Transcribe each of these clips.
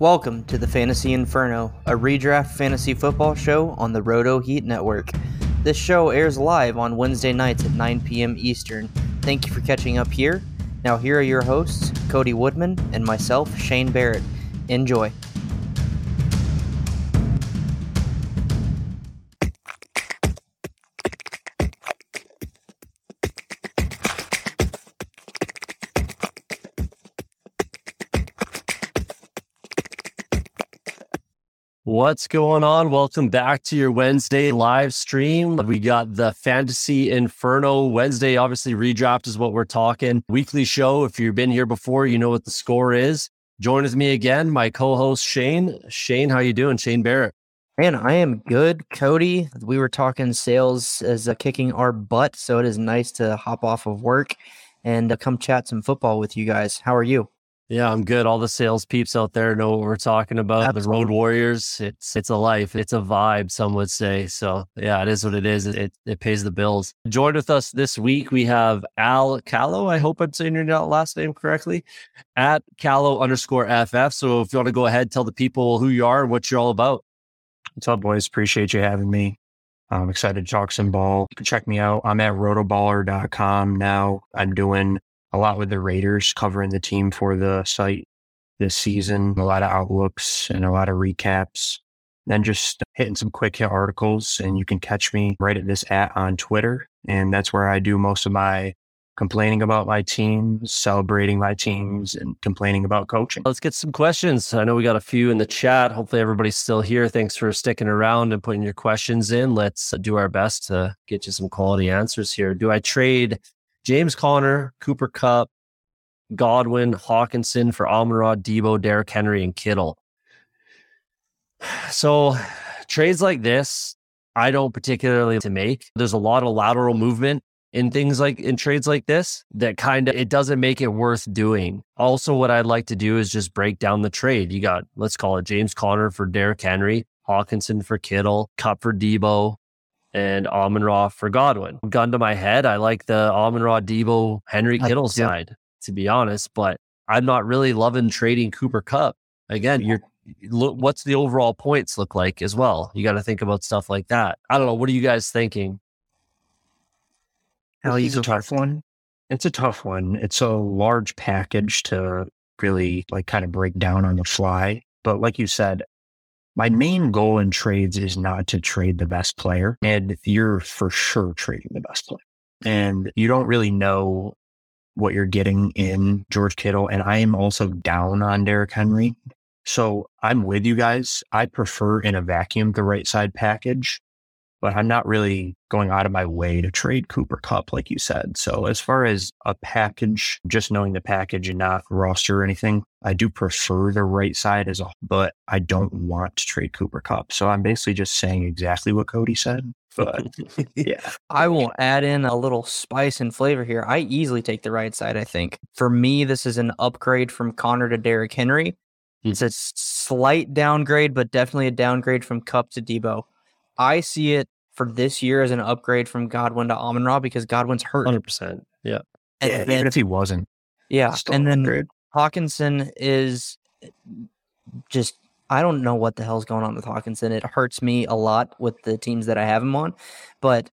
Welcome to the Fantasy Inferno, a redraft fantasy football show on the Roto Heat Network. This show airs live on Wednesday nights at 9 p.m. Eastern. Thank you for catching up here. Now, here are your hosts, Cody Woodman and myself, Shane Barrett. Enjoy. What's going on? Welcome back to your Wednesday live stream. We got the Fantasy Inferno Wednesday. Obviously, redraft is what we're talking. Weekly show. If you've been here before, you know what the score is. Join with me again, my co-host Shane. Shane, how you doing? Shane Barrett. Man, I am good, Cody. We were talking sales as uh, kicking our butt, so it is nice to hop off of work and uh, come chat some football with you guys. How are you? Yeah, I'm good. All the sales peeps out there know what we're talking about. Absolutely. The Road Warriors. It's it's a life. It's a vibe. Some would say. So yeah, it is what it is. It it pays the bills. Joined with us this week, we have Al Callow. I hope I'm saying your last name correctly. At Callow underscore FF. So if you want to go ahead, tell the people who you are and what you're all about. What's up, boys? Appreciate you having me. I'm excited to talk some ball. You can check me out. I'm at rotoballer.com now. I'm doing a lot with the Raiders, covering the team for the site this season, a lot of outlooks and a lot of recaps. Then just hitting some quick hit articles, and you can catch me right at this at on Twitter. And that's where I do most of my complaining about my teams, celebrating my teams, and complaining about coaching. Let's get some questions. I know we got a few in the chat. Hopefully, everybody's still here. Thanks for sticking around and putting your questions in. Let's do our best to get you some quality answers here. Do I trade James Conner, Cooper Kupp, Godwin, Hockenson for Amon-Ra, Deebo, Derrick Henry, and Kittle. So trades like this, I don't particularly to make. There's a lot of lateral movement in things like in trades like this that kind of it doesn't make it worth doing. Also, what I'd like to do is just break down the trade. You got let's call it James Conner for Derrick Henry, Hockenson for Kittle, Kupp for Deebo, and Amon Ra for Godwin. Gun to my head, I like the Amon Ra, Deebo, Henry Kittle side, to be honest, but I'm not really loving trading Cooper Kupp. Again, you're look what's the overall points look like as well. You got to think about stuff like that. I don't know. What are you guys thinking? Hell, he's a tough one. It's a tough one. It's a large package to really like kind of break down on the fly. But like you said, my main goal in trades is not to trade the best player. And you're for sure trading the best player. And you don't really know what you're getting in George Kittle. And I am also down on Derrick Henry. So I'm with you guys. I prefer in a vacuum the right side package but I'm not really going out of my way to trade Cooper Kupp, like you said. So as far as a package, just knowing the package and not roster or anything, I do prefer the right side as a, but I don't want to trade Cooper Kupp. So I'm basically just saying exactly what Cody said. But yeah, I will add in a little spice and flavor here. I easily take the right side. I think for me, this is an upgrade from Conner to Derrick Henry. Hmm. It's a slight downgrade, but definitely a downgrade from Kupp to Deebo. I see it for this year as an upgrade from Godwin to Amon Ra because Godwin's hurt. 100%. Yeah. And yeah, then, even if he wasn't. Yeah. And then upgrade. Hockenson is eh, just, I don't know what the hell's going on with Hockenson. It hurts me a lot with the teams that I have him on. But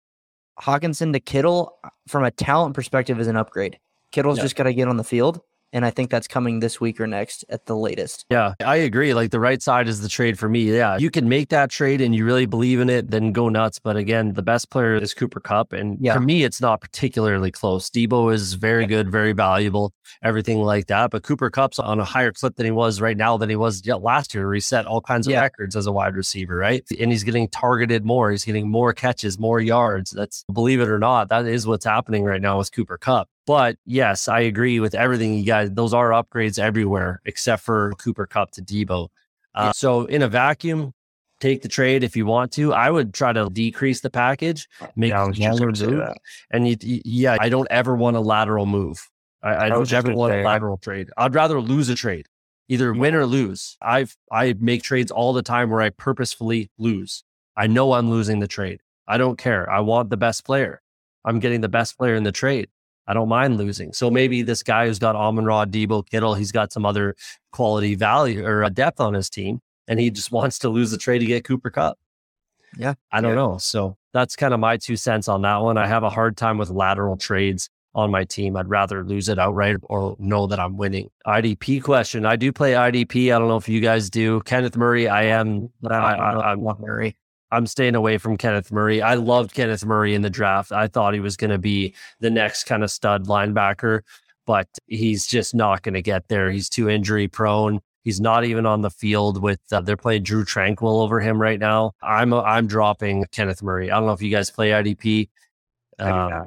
Hockenson to Kittle, uh, from a talent perspective, is an upgrade. Kittle's yeah. just got to get on the field. And I think that's coming this week or next at the latest. Yeah, I agree. Like the right side is the trade for me. Yeah, you can make that trade and you really believe in it, then go nuts. But again, the best player is Cooper Kupp. And yeah. for me, it's not particularly close. Deebo is very good, very valuable, everything like that. But Cooper Kupp's on a higher clip than he was right now than he was last year. He set all kinds of yeah. records as a wide receiver, right? And he's getting targeted more. He's getting more catches, more yards. That's believe it or not, that is what's happening right now with Cooper Kupp. But yes, I agree with everything you guys. Those are upgrades everywhere except for Cooper Kupp to Deebo. Uh, yeah. So in a vacuum, take the trade if you want to. I would try to decrease the package, make yeah, smaller move. And you, yeah, I don't ever want a lateral move. I, I don't ever want a lateral trade. I'd rather lose a trade, either yeah. win or lose. I've I make trades all the time where I purposefully lose. I know I'm losing the trade. I don't care. I want the best player. I'm getting the best player in the trade. I don't mind losing. So maybe this guy who's got Amon Ra, Deebo, Kittle, he's got some other quality value or uh, depth on his team, and he just wants to lose the trade to get Cooper Kupp. Yeah. I don't yeah. know. So that's kind of my two cents on that one. I have a hard time with lateral trades on my team. I'd rather lose it outright or know that I'm winning. IDP question. I do play IDP. I don't know if you guys do. Kenneth Murray, I am. I, I, I, I'm Murray. I'm staying away from Kenneth Murray. I loved Kenneth Murray in the draft. I thought he was going to be the next kind of stud linebacker, but he's just not going to get there. He's too injury prone. He's not even on the field with. Uh, they're playing Drue Tranquill over him right now. I'm I'm dropping Kenneth Murray. I don't know if you guys play IDP. Um,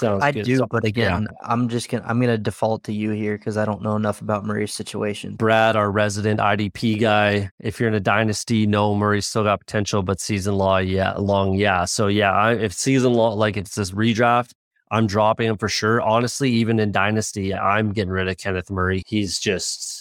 Sounds I good. do, but again, yeah. I'm just gonna I'm gonna default to you here because I don't know enough about Murray's situation. Brad, our resident IDP guy, if you're in a dynasty, no, Murray's still got potential, but season law, yeah, long, yeah. So yeah, I, if season law, like if it's this redraft, I'm dropping him for sure. Honestly, even in dynasty, I'm getting rid of Kenneth Murray. He's just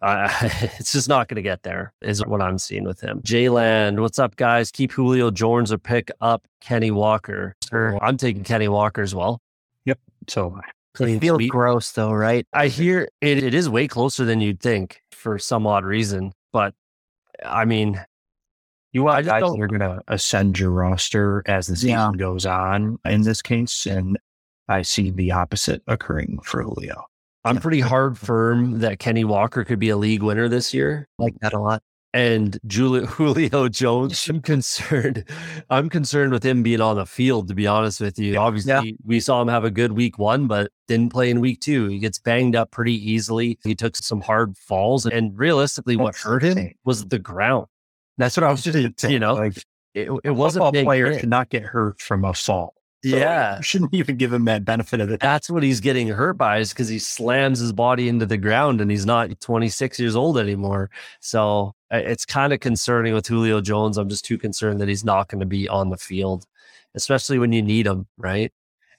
uh, it's just not going to get there, is what I'm seeing with him. Jayland, what's up, guys? Keep Julio Jones or pick up Kenny Walker. Sure. I'm taking Kenny Walker as well. Yep. So it feels sweet. gross, though, right? I hear it, it is way closer than you'd think for some odd reason. But I mean, you want guys that are going to ascend your roster as the season yeah. goes on in this case. And I see the opposite occurring for Julio. I'm pretty hard firm that Kenny Walker could be a league winner this year. Like that a lot. And Julio, Julio Jones, I'm concerned. I'm concerned with him being on the field, to be honest with you. Obviously, yeah. we saw him have a good week one, but didn't play in week two. He gets banged up pretty easily. He took some hard falls. And realistically, That's what hurt him was the ground. That's what I was just saying. You know, like it, it wasn't a player should not get hurt from a fall. So yeah. shouldn't even give him that benefit of it. That's what he's getting hurt by is because he slams his body into the ground and he's not 26 years old anymore. So uh, it's kind of concerning with Julio Jones. I'm just too concerned that he's not going to be on the field, especially when you need him, right?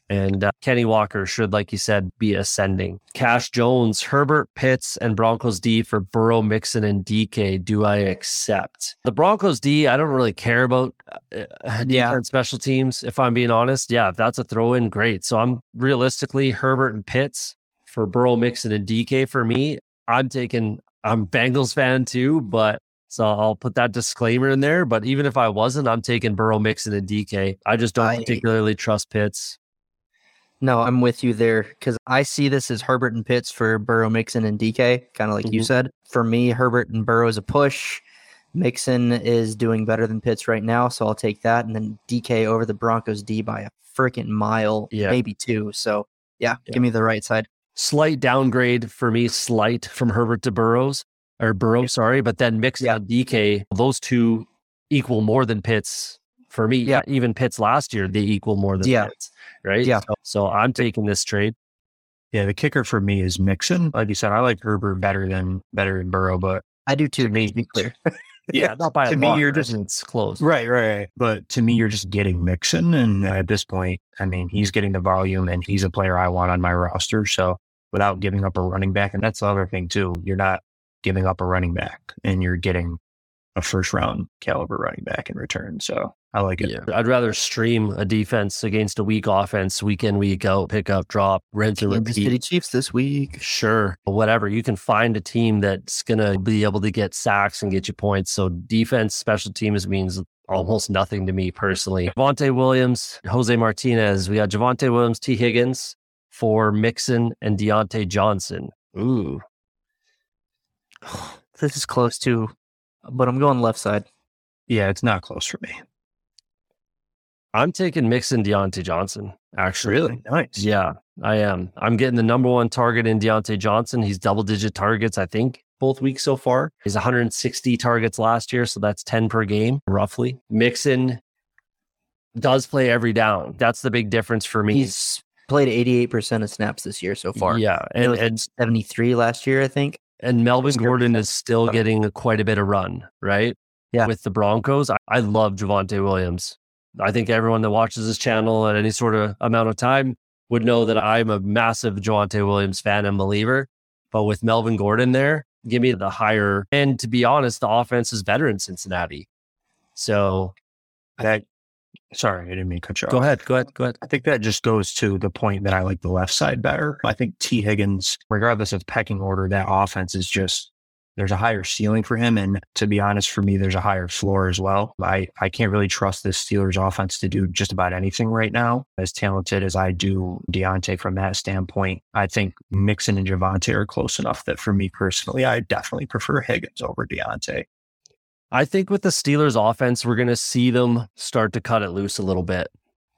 And uh, Kenny Walker should, like you said, be ascending. Cash Jones, Herbert, Pitts, and Broncos D for Burrow, Mixon, and DK. Do I accept the Broncos D? I don't really care about uh, uh yeah special teams. If I'm being honest, yeah, if that's a throw in, great. So I'm realistically Herbert and Pitts for Burrow, Mixon, and DK. For me, I'm taking. I'm Bengals fan too, but so I'll put that disclaimer in there. But even if I wasn't, I'm taking Burrow, Mixon, and DK. I just don't I, particularly trust Pitts. No, I'm with you there because I see this as Herbert and Pitts for Burrow, Mixon, and DK, kind of like mm-hmm. you said. For me, Herbert and Burrow is a push. Mixon is doing better than Pitts right now, so I'll take that. And then DK over the Broncos D by a freaking mile, yeah. maybe two. So yeah, yeah, give me the right side. Slight downgrade for me, slight from Herbert to Burrows or Burrow, sorry, but then Mixon yeah. and DK, those two equal more than Pitts for me. Yeah, even Pitts last year, they equal more than yeah. Pitts right? Yeah. So, so, I'm taking this trade. Yeah, the kicker for me is Mixon. Like you said, I like Herbert better than better than Burrow, but I do too. To me, to be clear. yeah, not by a lot. to me. Lot, you're just it's close. Right, right, right. But to me, you're just getting Mixon, and at this point, I mean, he's getting the volume, and he's a player I want on my roster. So without giving up a running back, and that's the other thing too, you're not giving up a running back, and you're getting a first round caliber running back in return. So I like it. Yeah. I'd rather stream a defense against a weak offense week in, week out, pick up, drop, rinse and repeat. City Chiefs this week. Sure. Whatever. You can find a team that's going to be able to get sacks and get you points. So defense, special teams means almost nothing to me personally. Javonte Williams, Jose Martinez. We got Javonte Williams, T. Higgins for Mixon and Diontae Johnson. Ooh. This is close to, but I'm going left side. Yeah, it's not close for me. I'm taking Mixon Diontae Johnson, actually. Really? Nice. Yeah, I am. I'm getting the number one target in Diontae Johnson. He's double digit targets, I think, both weeks so far. He's 160 targets last year, so that's 10 per game, roughly. Mixon does play every down. That's the big difference for me. He's played 88% of snaps this year so far. Yeah. And, and 73 last year, I think. And Melvin Gordon is still getting quite a bit of run, right? Yeah. With the Broncos. I, I love Javonte Williams. I think everyone that watches this channel at any sort of amount of time would know that I'm a massive Javonte Williams fan and believer. But with Melvin Gordon there, give me the higher. And to be honest, the offense is better in Cincinnati. So that Sorry, I didn't mean to cut you off. Go ahead. Go ahead. Go ahead. I think that just goes to the point that I like the left side better. I think T. Higgins, regardless of pecking order, that offense is just there's a higher ceiling for him. And to be honest, for me, there's a higher floor as well. I, I can't really trust this Steelers offense to do just about anything right now. As talented as I do Diontae from that standpoint, I think Mixon and Javonte are close enough that for me personally, I definitely prefer Higgins over Diontae. I think with the Steelers offense, we're going to see them start to cut it loose a little bit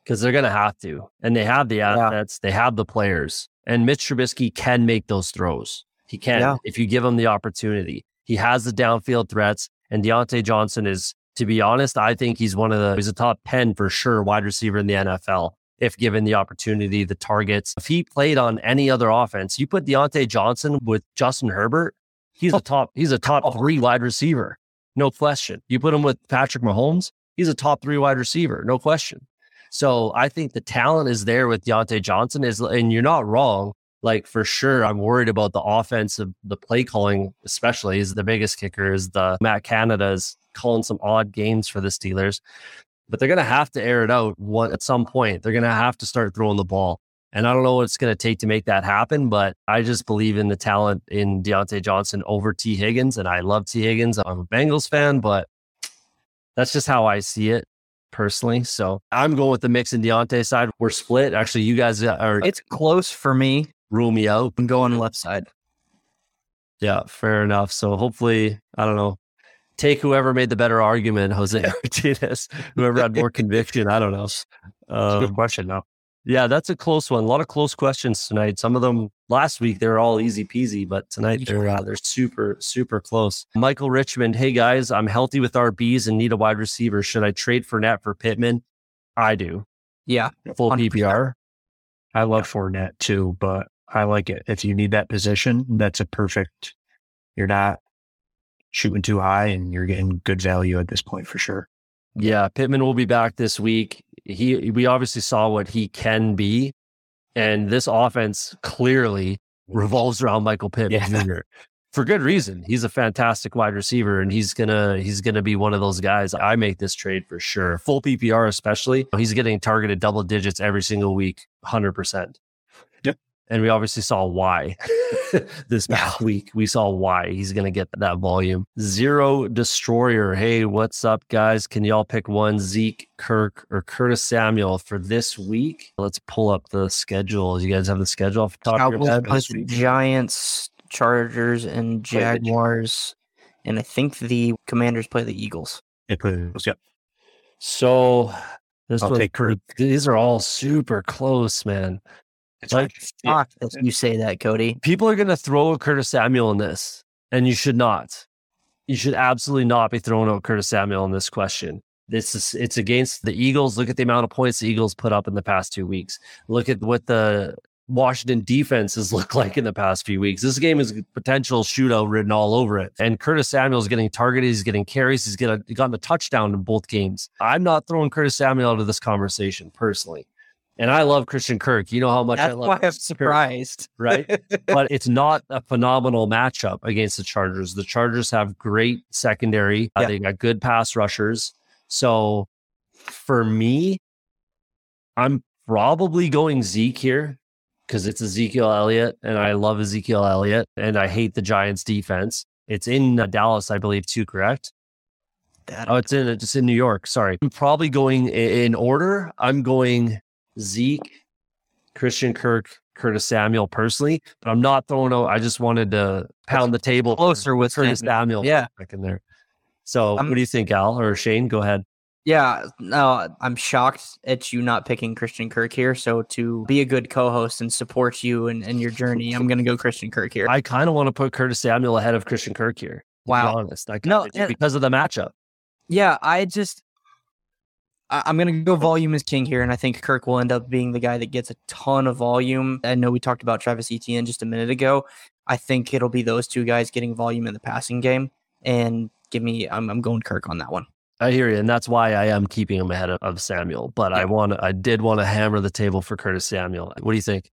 because they're going to have to. And they have the assets, yeah. they have the players. And Mitch Trubisky can make those throws. He can yeah. if you give him the opportunity. He has the downfield threats. And Diontae Johnson is, to be honest, I think he's one of the, he's a top 10 for sure wide receiver in the NFL if given the opportunity, the targets. If he played on any other offense, you put Diontae Johnson with Justin Herbert, he's oh. a top, he's a top oh. three wide receiver. No question. You put him with Patrick Mahomes, he's a top three wide receiver, no question. So I think the talent is there with Diontae Johnson is, and you're not wrong. Like for sure, I'm worried about the offense of the play calling, especially is the biggest kicker is the Matt Canada's calling some odd games for the Steelers, but they're going to have to air it out one, at some point. They're going to have to start throwing the ball. And I don't know what it's going to take to make that happen, but I just believe in the talent in Diontae Johnson over T. Higgins. And I love T. Higgins. I'm a Bengals fan, but that's just how I see it personally. So I'm going with the Mixon Diontae side. We're split. Actually, you guys uh, are. It's close for me. Rule me out. and go on the left side. Yeah, fair enough. So hopefully, I don't know. Take whoever made the better argument, Jose Martinez, whoever had more conviction. I don't know. Um, good question, though. Yeah, that's a close one. A lot of close questions tonight. Some of them last week they were all easy peasy, but tonight they're uh, they're super super close. Michael Richmond, hey guys, I'm healthy with RBs and need a wide receiver. Should I trade Fournette for Pittman? I do. Yeah, full 100%. PPR. I love Fournette too, but I like it. If you need that position, that's a perfect. You're not shooting too high, and you're getting good value at this point for sure. Yeah, Pittman will be back this week he we obviously saw what he can be, and this offense clearly revolves around Michael Pittman yeah. Jr. For good reason. He's a fantastic wide receiver, and he's gonna he's gonna be one of those guys. I make this trade for sure. Full PPR, especially. He's getting targeted double digits every single week, hundred percent. And we obviously saw why this past yeah. week. We saw why he's going to get that volume. Zero Destroyer. Hey, what's up, guys? Can y'all pick one Zeke, Kirk, or Curtis Samuel for this week? Let's pull up the schedule. You guys have the schedule off the top of your head? Giants, Chargers, and Jaguars. And I think the Commanders play the Eagles. It plays, yep. So this I'll one, take Kirk. These are all super close, man. It's like you say that, Cody. People are gonna throw a Curtis Samuel in this, and you should not. You should absolutely not be throwing out Curtis Samuel in this question. This is it's against the Eagles. Look at the amount of points the Eagles put up in the past two weeks. Look at what the Washington defense has looked like in the past few weeks. This game is potential shootout written all over it. And Curtis Samuel is getting targeted. He's getting carries. He's getting, gotten a touchdown in both games. I'm not throwing Curtis Samuel out of this conversation personally. And I love Christian Kirk. You know how much That's I love. Why I'm surprised, Kirk, right? but it's not a phenomenal matchup against the Chargers. The Chargers have great secondary. Uh, yeah. Uh, they got good pass rushers. So for me, I'm probably going Zeke here because it's Ezekiel Elliott, and I love Ezekiel Elliott, and I hate the Giants' defense. It's in uh, Dallas, I believe, too. Correct? That oh, it's in it's in New York. Sorry, I'm probably going in order. I'm going Zeke, Christian Kirk, Curtis Samuel personally, but I'm not throwing out. I just wanted to pound the table closer with Curtis Samuel. Yeah, back in there. So, I'm, what do you think, Al or Shane? Go ahead. Yeah, no, I'm shocked at you not picking Christian Kirk here. So to be a good co-host and support you and, and your journey, I'm going to go Christian Kirk here. I kind of want to put Curtis Samuel ahead of Christian Kirk here. Wow, honest, I no, because of the matchup. Yeah, I just I, am going to go volume is king here, and I think Kirk will end up being the guy that gets a ton of volume. I know we talked about Travis Etienne just a minute ago. I think it'll be those two guys getting volume in the passing game, and give me. I'm, I'm going Kirk on that one. I hear you, and that's why I am keeping him ahead of, of Samuel. But yeah. I want, I did want to hammer the table for Curtis Samuel. What do you think?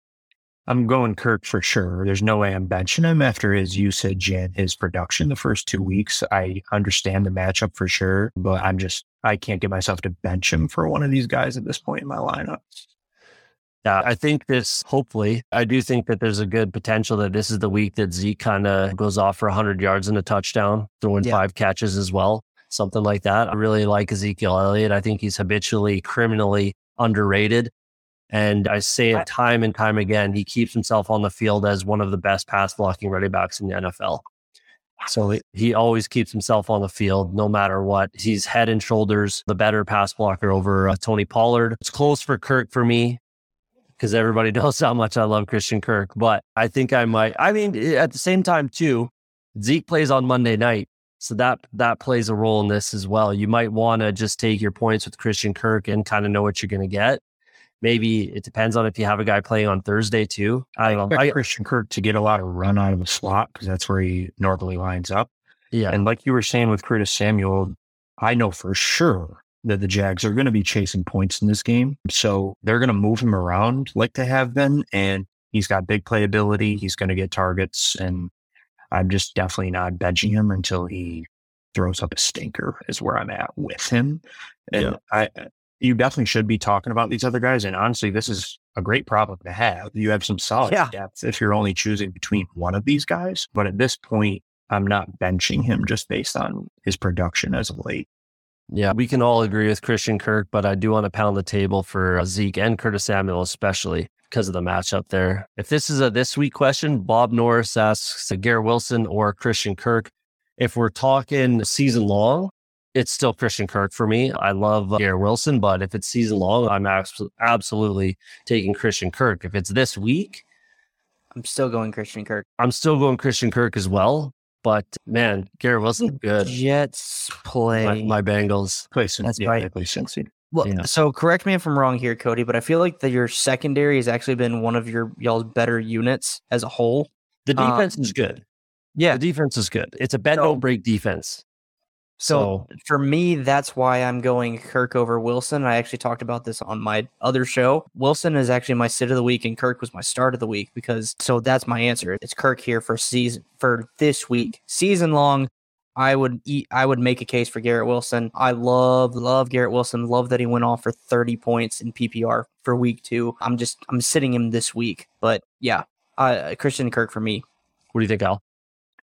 I'm going Kirk for sure. There's no way I'm benching him after his usage and his production the first two weeks. I understand the matchup for sure, but I'm just, I can't get myself to bench him for one of these guys at this point in my lineup. Yeah, I think this, hopefully, I do think that there's a good potential that this is the week that Zeke kind of goes off for 100 yards and a touchdown, throwing yeah. five catches as well, something like that. I really like Ezekiel Elliott. I think he's habitually criminally underrated. And I say it time and time again, he keeps himself on the field as one of the best pass blocking running backs in the NFL. So he always keeps himself on the field no matter what. He's head and shoulders the better pass blocker over uh, Tony Pollard. It's close for Kirk for me because everybody knows how much I love Christian Kirk. But I think I might. I mean, at the same time too, Zeke plays on Monday night, so that that plays a role in this as well. You might want to just take your points with Christian Kirk and kind of know what you're going to get. Maybe it depends on if you have a guy playing on Thursday too. I don't know. I, Christian Kirk to get a lot of run out of the slot because that's where he normally lines up. Yeah. And like you were saying with Curtis Samuel, I know for sure that the Jags are going to be chasing points in this game. So they're going to move him around like they have been. And he's got big playability. He's going to get targets. And I'm just definitely not benching him until he throws up a stinker, is where I'm at with him. And yeah. I, you definitely should be talking about these other guys. And honestly, this is a great problem to have. You have some solid yeah. depth if you're only choosing between one of these guys. But at this point, I'm not benching him just based on his production as of late. Yeah, we can all agree with Christian Kirk, but I do want to pound the table for uh, Zeke and Curtis Samuel, especially because of the matchup there. If this is a this week question, Bob Norris asks Garrett Wilson or Christian Kirk. If we're talking season long, it's still Christian Kirk for me. I love uh, Garrett Wilson, but if it's season long, I'm abs- absolutely taking Christian Kirk. If it's this week, I'm still going Christian Kirk. I'm still going Christian Kirk as well. But man, Garrett Wilson, good. Jets play my, my Bengals. Play That's yeah, right. Play Well, yeah. so correct me if I'm wrong here, Cody, but I feel like that your secondary has actually been one of your y'all's better units as a whole. The defense um, is good. Yeah, the defense is good. It's a bend don't break defense. So, so, for me, that's why I'm going Kirk over Wilson. I actually talked about this on my other show. Wilson is actually my sit of the week, and Kirk was my start of the week because so that's my answer. It's Kirk here for season for this week, season long. I would eat. I would make a case for Garrett Wilson. I love love Garrett Wilson. Love that he went off for 30 points in PPR for week two. I'm just I'm sitting him this week, but yeah, uh, Christian Kirk for me. What do you think, Al?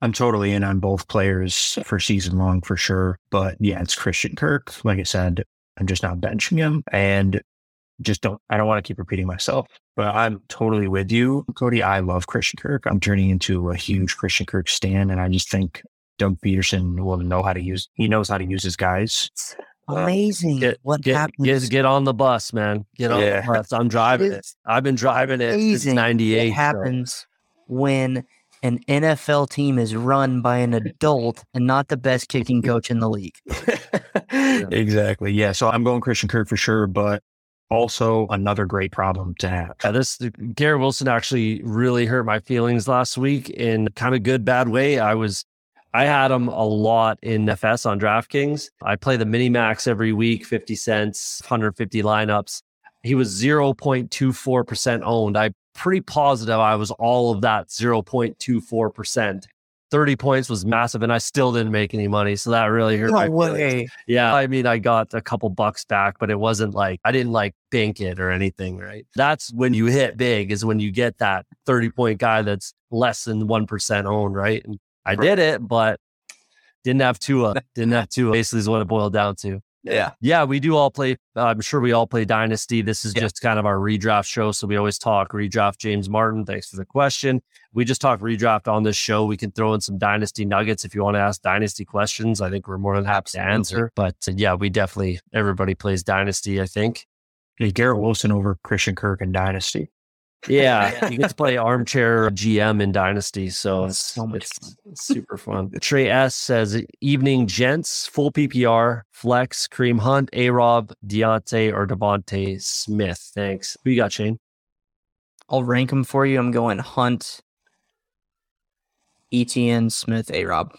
I'm totally in on both players for season long for sure. But yeah, it's Christian Kirk. Like I said, I'm just not benching him and just don't, I don't want to keep repeating myself, but I'm totally with you, Cody. I love Christian Kirk. I'm turning into a huge Christian Kirk stan. And I just think Doug Pederson will know how to use, he knows how to use his guys. Uh, amazing. Get, what get, happens? Get, get on the bus, man. Get on yeah. the bus. I'm driving it. I've been driving it since 98. What happens so. when an NFL team is run by an adult and not the best kicking coach in the league. exactly. Yeah. So I'm going Christian Kirk for sure, but also another great problem to have. Yeah, this Garrett Wilson actually really hurt my feelings last week in kind of good bad way. I was I had him a lot in FS on DraftKings. I play the mini max every week, 50 cents, 150 lineups. He was 0.24% owned. I pretty positive I was all of that 0.24%. 30 points was massive and I still didn't make any money. So that really hurt. No way. Yeah. I mean, I got a couple bucks back, but it wasn't like I didn't like bank it or anything, right? That's when you hit big is when you get that 30 point guy that's less than 1% owned, right? And I did it, but didn't have Tua. Didn't have Tua. Basically is what it boiled down to. Yeah. Yeah, we do all play. Uh, I'm sure we all play Dynasty. This is yeah. just kind of our redraft show. So we always talk redraft James Martin. Thanks for the question. We just talk redraft on this show. We can throw in some Dynasty nuggets if you want to ask Dynasty questions. I think we're more than happy Absolutely. to answer. But uh, yeah, we definitely, everybody plays Dynasty, I think. Hey, Garrett Wilson over Christian Kirk in Dynasty. Yeah, you get to play armchair GM in Dynasty, so oh, it's, so much it's super fun. Trey S says, "Evening, gents. Full PPR, flex, Kareem Hunt, A. Rob, Diontae, or DeVonta Smith. Thanks. Who you got, Shane? I'll rank them for you. I'm going Hunt, Etienne, Smith, A. Rob.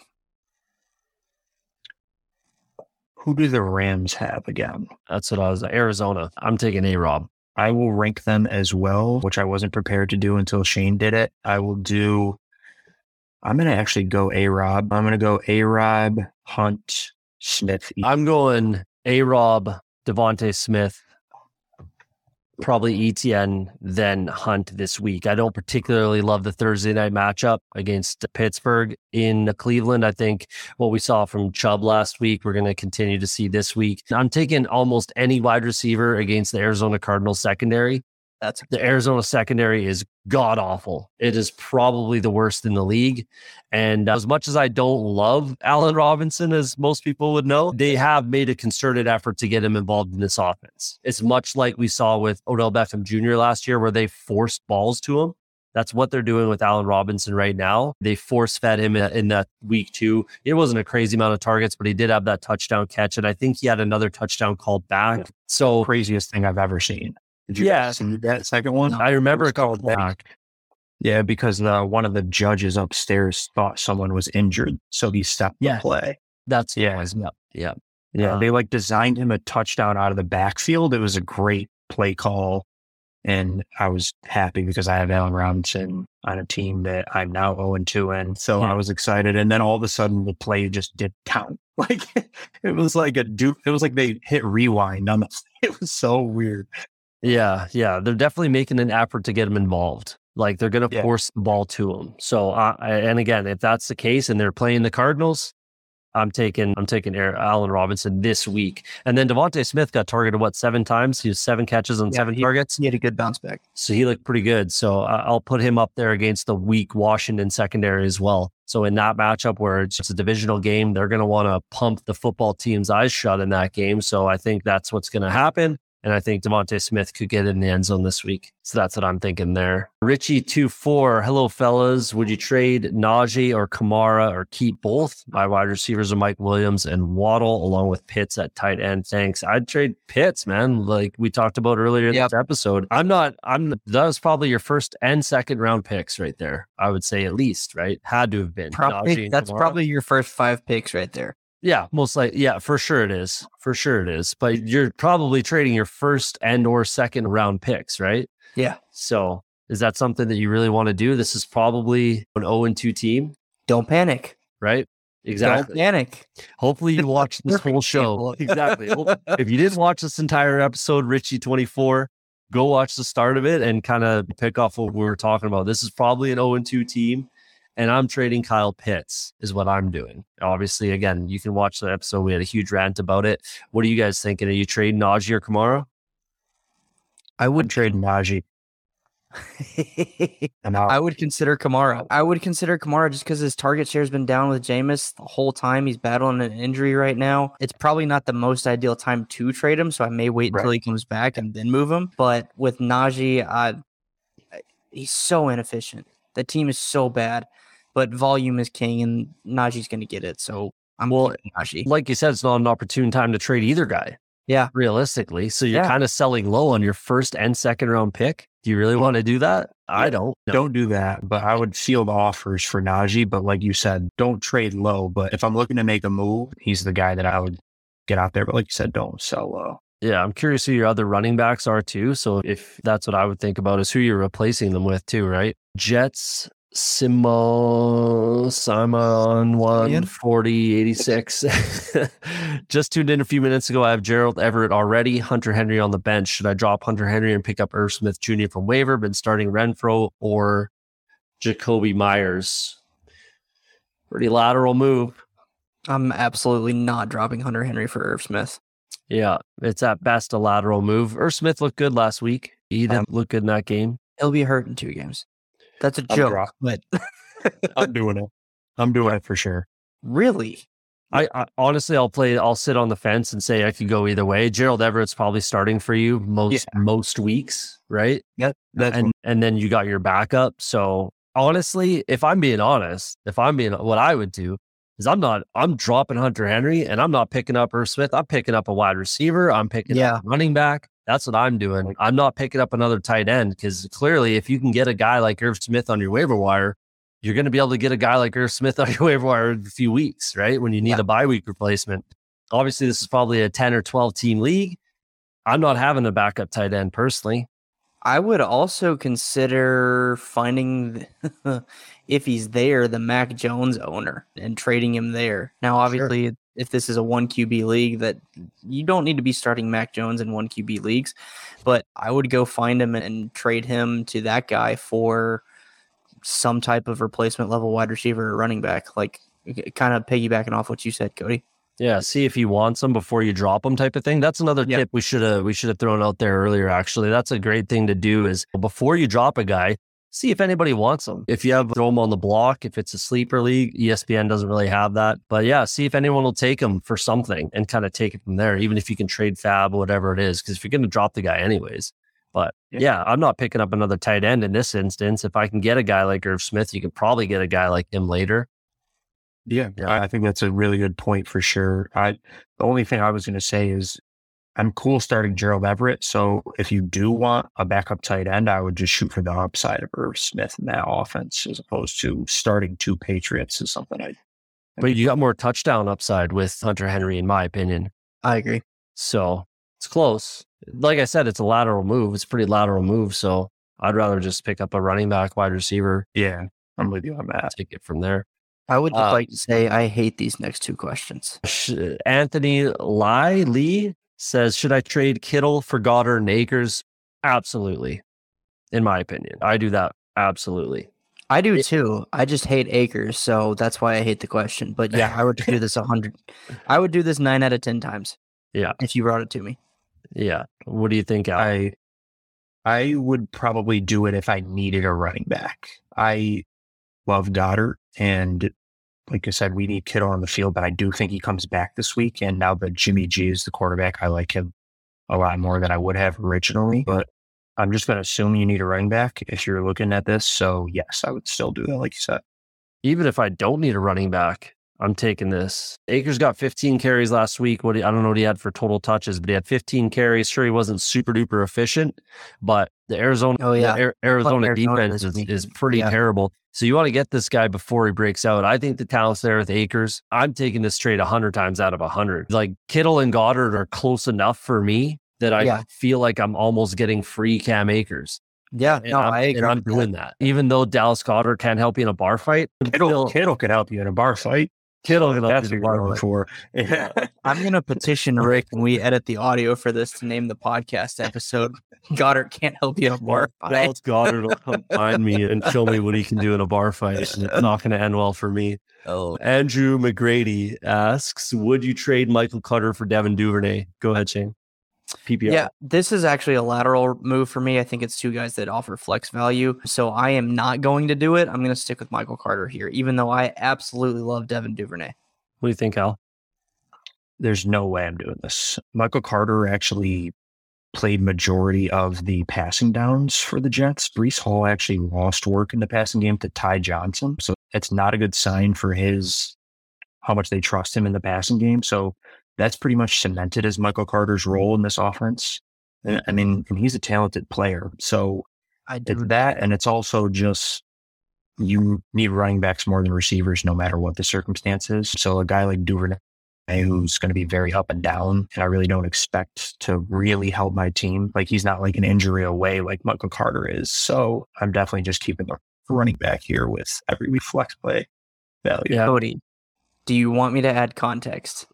Who do the Rams have again? That's what I was. Arizona. I'm taking A. Rob. I will rank them as well, which I wasn't prepared to do until Shane did it. I will do, I'm going to actually go A Rob. I'm going to go A Rob, Hunt, Smith. I'm going A Rob, DeVonta Smith, probably Etienne, then Hunt this week. I don't particularly love the Thursday night matchup against Pittsburgh in Cleveland. I think what we saw from Chubb last week, we're going to continue to see this week. I'm taking almost any wide receiver against the Arizona Cardinals secondary. That's the Arizona secondary is god awful. It is probably the worst in the league. And as much as I don't love Allen Robinson, as most people would know, they have made a concerted effort to get him involved in this offense. It's much like we saw with Odell Beckham Jr. last year, where they forced balls to him. That's what they're doing with Allen Robinson right now. They force fed him in that week two. It wasn't a crazy amount of targets, but he did have that touchdown catch. And I think he had another touchdown called back. So craziest thing I've ever seen. Did you yeah. see that second one? I remember it called back. Yeah, because uh, one of the judges upstairs thought someone was injured, so he stopped yeah. the play. That's yeah, yep, yeah, yeah. Uh, they like designed him a touchdown out of the backfield. It was a great play call, and I was happy because I have Allen Robinson on a team that I'm now 0 2 in. So yeah. I was excited, and then all of a sudden the play just did count. Like it was like a do. It was like they hit rewind on the. It was so weird. Yeah, yeah, they're definitely making an effort to get him involved. Like they're going to yeah. force the ball to him. So, uh, and again, if that's the case, and they're playing the Cardinals, I'm taking I'm taking Allen Robinson this week. And then DeVonta Smith got targeted what seven times? He has seven catches on yeah, seven he, targets. He had a good bounce back, so he looked pretty good. So uh, I'll put him up there against the weak Washington secondary as well. So in that matchup where it's a divisional game, they're going to want to pump the football team's eyes shut in that game. So I think that's what's going to happen. And I think DeVonta Smith could get in the end zone this week. So that's what I'm thinking there. Richie two four. Hello, fellas. Would you trade Najee or Kamara or keep both? My wide receivers are Mike Williams and Waddle, along with Pitts at tight end. Thanks. I'd trade Pitts, man. Like we talked about earlier in yep. this episode. I'm not. I'm. That was probably your first and second round picks right there. I would say at least right had to have been. Probably, that's Kamara. probably your first five picks right there. Yeah, most likely. Yeah, for sure it is. For sure it is. But you're probably trading your first and or second round picks, right? Yeah. So is that something that you really want to do? This is probably an 0 and 2 team. Don't panic. Right? Exactly. Don't panic. Hopefully you watched this whole show. exactly. if you didn't watch this entire episode, Richie 24, go watch the start of it and kind of pick off what we were talking about. This is probably an 0 and 2 team and I'm trading Kyle Pitts is what I'm doing. Obviously, again, you can watch the episode. We had a huge rant about it. What are you guys thinking? Are you trading Najee or Kamara? I would trade Najee. I would consider Kamara. I would consider Kamara just because his target share has been down with Jameis the whole time. He's battling an injury right now. It's probably not the most ideal time to trade him, so I may wait right. until he comes back and then move him. But with Najee, uh, he's so inefficient. The team is so bad but volume is king, and Najee's going to get it. So I'm well, Najee. Like you said, it's not an opportune time to trade either guy. Yeah, realistically, so you're yeah. kind of selling low on your first and second round pick. Do you really want to do that? I don't. No. Don't do that. But I would field offers for Najee. But like you said, don't trade low. But if I'm looking to make a move, he's the guy that I would get out there. But like you said, don't sell low. Yeah, I'm curious who your other running backs are too. So if that's what I would think about is who you're replacing them with too, right? Jets, Simon Simon one forty eighty six. Just tuned in a few minutes ago. I have Gerald Everett already. Hunter Henry on the bench. Should I drop Hunter Henry and pick up Irv Smith Jr. from waiver? Been starting Renfrow or Jakobi Meyers. Pretty lateral move. I'm absolutely not dropping Hunter Henry for Irv Smith. Yeah, it's at best a lateral move. Irv Smith looked good last week. He didn't um, look good in that game. He'll be hurt in two games. That's a joke, but I'm doing it. I'm doing it for sure. Really? I, I, honestly, I'll play. I'll sit on the fence and say I could go either way. Gerald Everett's probably starting for you most yeah. most weeks, right? Yeah, and and then you got your backup. So honestly, if I'm being honest, if I'm being what I would do is I'm not I'm dropping Hunter Henry and I'm not picking up Irv Smith. I'm picking up a wide receiver. I'm picking yeah. up running back. That's what I'm doing. I'm not picking up another tight end because clearly, if you can get a guy like Irv Smith on your waiver wire, you're going to be able to get a guy like Irv Smith on your waiver wire in a few weeks, right? When you need yeah. a bye week replacement. Obviously, this is probably a 10 or 12 team league. I'm not having a backup tight end personally. I would also consider finding, if he's there, the Mac Jones owner and trading him there. Now, obviously, sure. If this is a one QB league, that you don't need to be starting Mac Jones in one QB leagues, but I would go find him and trade him to that guy for some type of replacement level wide receiver or running back, like kind of piggybacking off what you said, Cody. Yeah, see if he wants them before you drop them, type of thing. That's another yep. tip we should have we should have thrown out there earlier. Actually, that's a great thing to do. Is before you drop a guy, see if anybody wants them. If you have throw them on the block, if it's a sleeper league, ESPN doesn't really have that. But yeah, see if anyone will take them for something and kind of take it from there. Even if you can trade FAAB, whatever it is, because if you're going to drop the guy anyways. But yeah. yeah. I'm not picking up another tight end in this instance. If I can get a guy like Irv Smith, you can probably get a guy like him later. Yeah, yeah, I think that's a really good point for sure. I the only thing I was going to say is I'm cool starting Gerald Everett. So if you do want a backup tight end, I would just shoot for the upside of Irv Smith in that offense as opposed to starting two Patriots is something I. But you got more touchdown upside with Hunter Henry, in my opinion. I agree. So it's close. Like I said, it's a lateral move. It's a pretty lateral move. So I'd rather just pick up a running back, wide receiver. Yeah, I'm with you on that. Take it from there. I would uh, like to say I hate these next two questions. Anthony Lai Lee says, "Should I trade Kittle for Goedert and Akers?" Absolutely, in my opinion, I do that absolutely. I do too. I just hate Akers, so that's why I hate the question. But yeah, I would do this a hundred. I would do this nine out of ten times. Yeah, if you brought it to me. Yeah. What do you think? Al? I I would probably do it if I needed a running back. I love Goedert, And like I said, we need Kittle on the field, but I do think he comes back this week. And now that Jimmy G is the quarterback, I like him a lot more than I would have originally. But I'm just going to assume you need a running back if you're looking at this. So, yes, I would still do that, like you said. Even if I don't need a running back, I'm taking this. Akers got 15 carries last week. What he, I don't know what he had for total touches, but he had 15 carries. Sure, he wasn't super duper efficient, but the Arizona, oh, yeah. the Arizona, Arizona defense is, is pretty yeah. terrible. So you want to get this guy before he breaks out. I think the talent's there with Akers. I'm taking this trade 100 times out of 100. Like Kittle and Goedert are close enough for me that I yeah. feel like I'm almost getting free Cam Akers. Yeah, and no, I'm, I agree. And I'm doing that. that. Even though Dallas Goedert can't help you in a bar fight, Kittle, still, Kittle can help you in a bar fight. Kittle can help you in a bar fight. For. Yeah. I'm going to petition Rick when we edit the audio for this to name the podcast episode Goedert can't help you in a bar fight. Dallas Goedert will come find me and show me what he can do in a bar fight. And it's not going to end well for me. Oh. Andrew McGrady asks, would you trade Michael Carter for Devin Duvernay? Go ahead, Shane. PPR. Yeah, this is actually a lateral move for me. I think it's two guys that offer flex value. So I am not going to do it. I'm going to stick with Michael Carter here, even though I absolutely love Devin Duvernay. What do you think, Al? There's no way I'm doing this. Michael Carter actually played majority of the passing downs for the Jets. Breece Hall actually lost work in the passing game to Ty Johnson. So it's not a good sign for his how much they trust him in the passing game. So that's pretty much cemented as Michael Carter's mm-hmm. role in this offense. And, I mean, and he's a talented player. So I do that. And it's also just you need running backs more than receivers, no matter what the circumstances. So a guy like Duvernay who's going to be very up and down. And I really don't expect to really help my team. Like he's not like an injury away like Michael Carter is. So I'm definitely just keeping the running back here with every week flex play value. Yeah. Cody, do you want me to add context?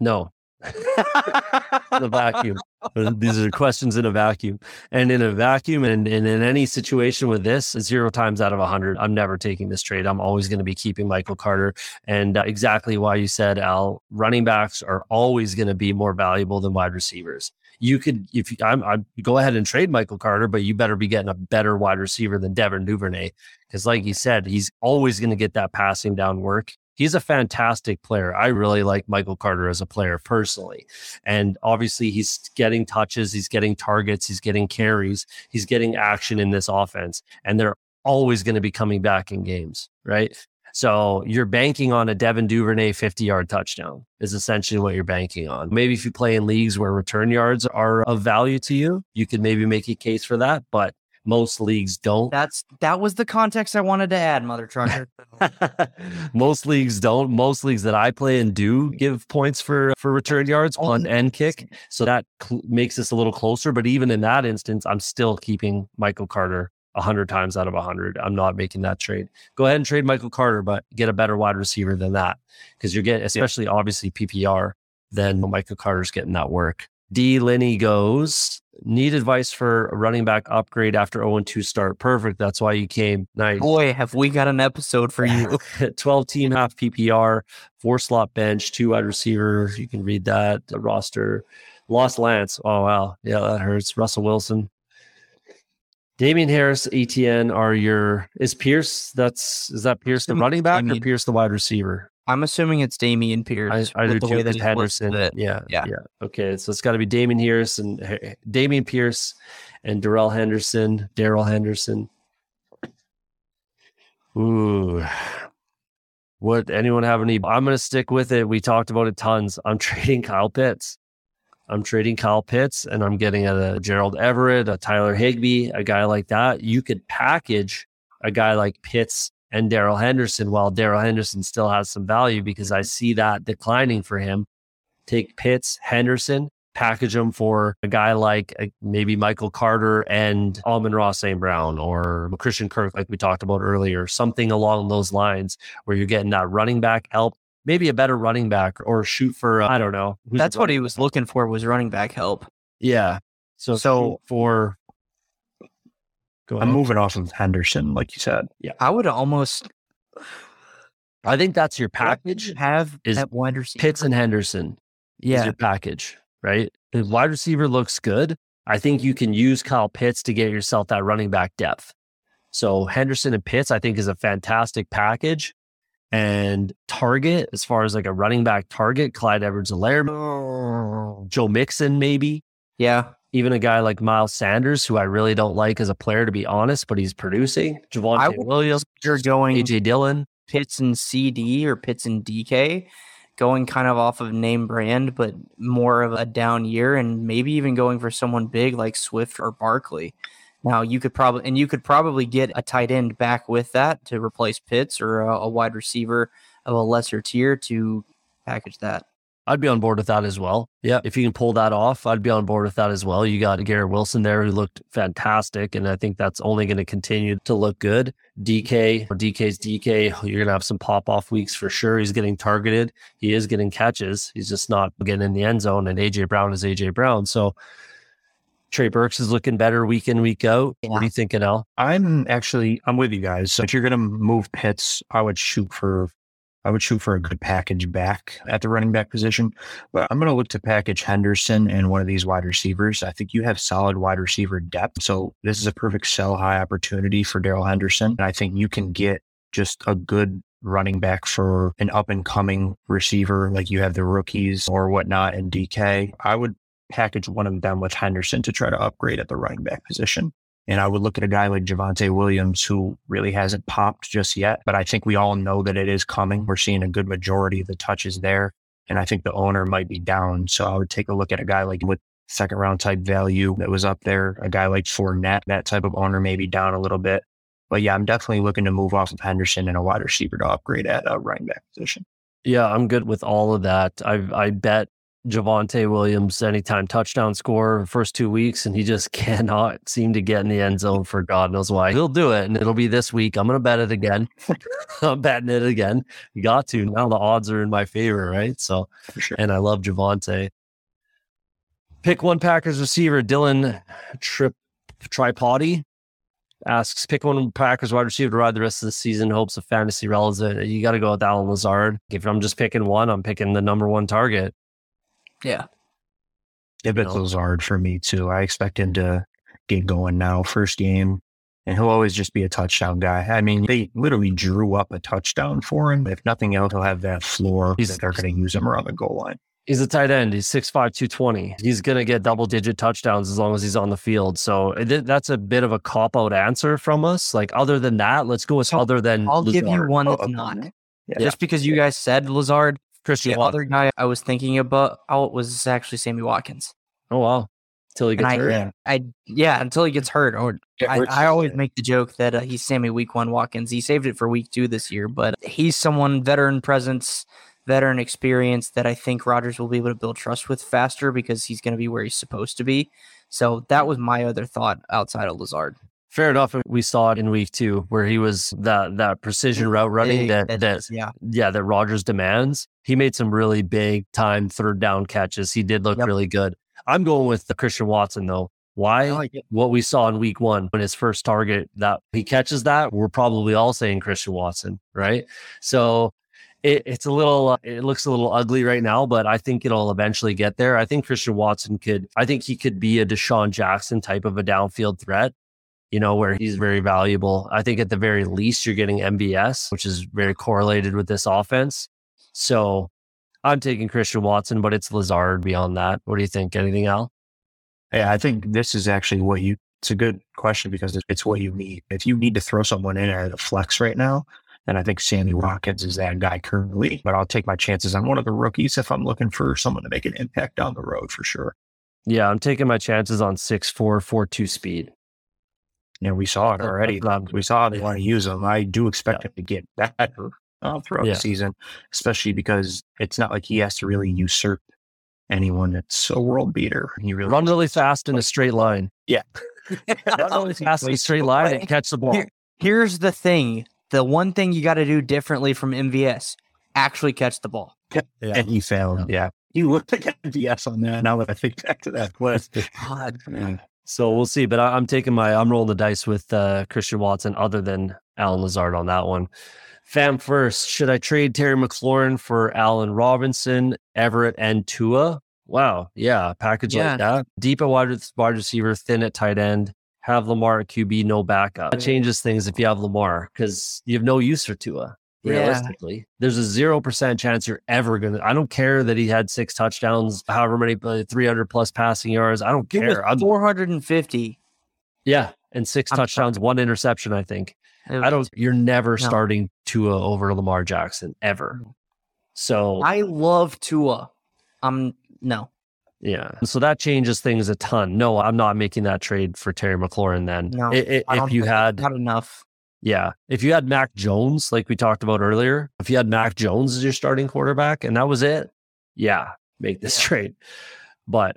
No. the vacuum. These are questions in a vacuum. And in a vacuum and, and in any situation with this, zero times out of a 100, I'm never taking this trade. I'm always going to be keeping Michael Carter. And uh, exactly why you said, Al, running backs are always going to be more valuable than wide receivers. You could, if you, I'm, I'm, go ahead and trade Michael Carter, but you better be getting a better wide receiver than Devin Duvernay. Because, like you said, he's always going to get that passing down work he's a fantastic player. I really like Michael Carter as a player personally. And obviously, he's getting touches, he's getting targets, he's getting carries, he's getting action in this offense. And they're always going to be coming back in games, right? So you're banking on a Devin Duvernay 50 yard touchdown is essentially what you're banking on. Maybe if you play in leagues where return yards are of value to you, you could maybe make a case for that. But Most leagues don't. That's that was the context I wanted to add, mother trucker. most leagues don't. Most leagues that I play in do give points for for return yards, oh, punt and kick. So that cl- makes this a little closer. But even in that instance, I'm still keeping Michael Carter hundred times out of hundred. I'm not making that trade. Go ahead and trade Michael Carter, but get a better wide receiver than that because you're getting, especially yeah. obviously PPR. Then Michael Carter's getting that work. D. Linney goes, need advice for a running back upgrade after 0 2 start. Perfect. That's why you came. Nice. Boy, have we got an episode for you. 12 team, half PPR, four slot bench, two wide receiver. You can read that. The roster. Lost Lance. Oh, wow. Yeah, that hurts. Russell Wilson. Damien Harris, Etienne are your is Pierce. That's is that Pierce the running back Damien. or Pierce the wide receiver? I'm assuming it's Dameon Pierce. I, I do too. That Henderson. Yeah, yeah, yeah. Okay, so it's got to be Damien Harris and Dameon Pierce and Darrell Henderson, Darrell Henderson. Ooh, what? Anyone have any? I'm going to stick with it. We talked about it tons. I'm trading Kyle Pitts. I'm trading Kyle Pitts and I'm getting a Gerald Everett, a Tyler Higbee, a guy like that. You could package a guy like Pitts and Darrell Henderson while Darrell Henderson still has some value because I see that declining for him. Take Pitts, Henderson, package them for a guy like uh, maybe Michael Carter and Amon-Ra St. Brown or Christian Kirk, like we talked about earlier, something along those lines where you're getting that running back help, maybe a better running back or shoot for, uh, I don't know. That's what he was looking for was running back help. Yeah. So, so for I'm moving off of Henderson, like you said. Yeah. I would almost I think that's your package. Have is that wide receiver. Pitts and Henderson. Yeah. your package, right? The wide receiver looks good. I think you can use Kyle Pitts to get yourself that running back depth. So Henderson and Pitts, I think, is a fantastic package. And target, as far as like a running back target, Clyde Edwards Helaire, oh. Joe Mixon, maybe. Yeah even a guy like Miles Sanders, who I really don't like as a player, to be honest, but he's producing. Javonte Williams, you're going AJ Dillon, Pitts and CD or Pitts and DK, going kind of off of name brand, but more of a down year, and maybe even going for someone big like Swift or Barkley. Now you could probably and you could probably get a tight end back with that to replace Pitts or a, a wide receiver of a lesser tier to package that. I'd be on board with that as well. Yeah. If you can pull that off, I'd be on board with that as well. You got Garrett Wilson there who looked fantastic. And I think that's only going to continue to look good. DK or DK's DK, you're going to have some pop off weeks for sure. He's getting targeted. He is getting catches. He's just not getting in the end zone. And AJ Brown is AJ Brown. So Trey Burks is looking better week in, week out. Yeah. What are you thinking, Al? I'm actually, I'm with you guys. So if you're going to move Pitts, I would shoot for I would shoot for a good package back at the running back position. But I'm going to look to package Henderson and one of these wide receivers. I think you have solid wide receiver depth. So this is a perfect sell high opportunity for Darrell Henderson. And I think you can get just a good running back for an up and coming receiver, like you have the rookies or whatnot in DK. I would package one of them with Henderson to try to upgrade at the running back position. And I would look at a guy like Javonte Williams, who really hasn't popped just yet, but I think we all know that it is coming. We're seeing a good majority of the touches there. And I think the owner might be down. So I would take a look at a guy like with second round type value that was up there, a guy like Fournette, that type of owner maybe down a little bit. But yeah, I'm definitely looking to move off of Henderson and a wide receiver to upgrade at a running back position. Yeah, I'm good with all of that. I I bet Javonte Williams anytime touchdown score first two weeks, and he just cannot seem to get in the end zone for God knows why. He'll do it, and it'll be this week. I'm going to bet it again. I'm betting it again. You got to. Now the odds are in my favor, right? So, sure. and I love Javonte. Pick one Packers receiver, Dylan Trip Tripodi asks, pick one Packers wide receiver to ride the rest of the season, hopes of fantasy relevant. You got to go with Allen Lazard. If I'm just picking one, I'm picking the number one target. Yeah. Yeah, but Lazard for me too. I expect him to get going now, first game, and he'll always just be a touchdown guy. I mean, they literally drew up a touchdown for him. If nothing else, he'll have that floor he's, that they're going to use him around the goal line. He's a tight end. He's 6'5, 220. He's going to get double digit touchdowns as long as he's on the field. So th- that's a bit of a cop out answer from us. Like, other than that, let's go with so other than. I'll Lazard. give you one oh, that's oh, not. Yeah. Just because you guys said Lazard, Christian the other guy I was thinking about was actually Sammy Watkins. Oh wow. until he gets I, hurt. Yeah. I yeah, until he gets hurt. Or I, I, always make the joke that uh, he's Sammy Week One Watkins. He saved it for Week Two this year, but he's someone veteran presence, veteran experience that I think Rodgers will be able to build trust with faster because he's going to be where he's supposed to be. So that was my other thought outside of Lazard. Fair enough. We saw it in week two where he was that that precision route running that that, that yeah yeah that Rodgers demands. He made some really big time third down catches. He did look yep. really good. I'm going with the Christian Watson though. Why? Like what we saw in week one when his first target that he catches that, we're probably all saying Christian Watson, right? So it, it's a little, uh, it looks a little ugly right now, but I think it'll eventually get there. I think Christian Watson could, I think he could be a DeSean Jackson type of a downfield threat, you know, where he's very valuable. I think at the very least, you're getting MVS, which is very correlated with this offense. So I'm taking Christian Watson, but it's Lazard beyond that. What do you think? Anything else? Yeah, I think this is actually what you, it's a good question because it's what you need. If you need to throw someone in at a flex right now, and I think Sammy Watkins is that guy currently, but I'll take my chances on one of the rookies if I'm looking for someone to make an impact down the road for sure. Yeah, I'm taking my chances on six four four two speed. Yeah, we saw it already. We saw they want to use him. I do expect yeah. him to get better uh, throughout yeah. the season, especially because it's not like he has to really usurp anyone that's a world beater. He really run really fast in a straight line. Yeah, run really fast in a straight line and catch the ball. Here, here's the thing: the one thing you got to do differently from MVS actually catch the ball. Yeah. And he failed. Yeah. He looked like MVS on that. Now that I think back to that play. God, man. So we'll see. But I, am taking my, I'm rolling the dice with uh, Christian Watson other than Allen Lazard on that one. Fam first, should I trade Terry McLaurin for Allen Robinson, Everett, and Tua? Wow. Yeah. Package yeah. like that. Deep at wide, wide receiver, thin at tight end have Lamar at QB, no backup. That changes things if you have Lamar because you have no use for Tua. Realistically, yeah. there's a zero percent chance you're ever gonna. I don't care that he had six touchdowns, however many, uh, 300 plus passing yards. I don't care. 450. Yeah, and 6 I'm touchdowns, sorry. one interception. I think. I don't. You're never no. starting Tua over Lamar Jackson ever. So I love Tua. Um, no. Yeah. So that changes things a ton. No, I'm not making that trade for Terry McLaurin then. No, it, it, if you had not enough. Yeah. If you had Mac Jones, like we talked about earlier, if you had Mac Jones as your starting quarterback and that was it, yeah, make this yeah. trade. But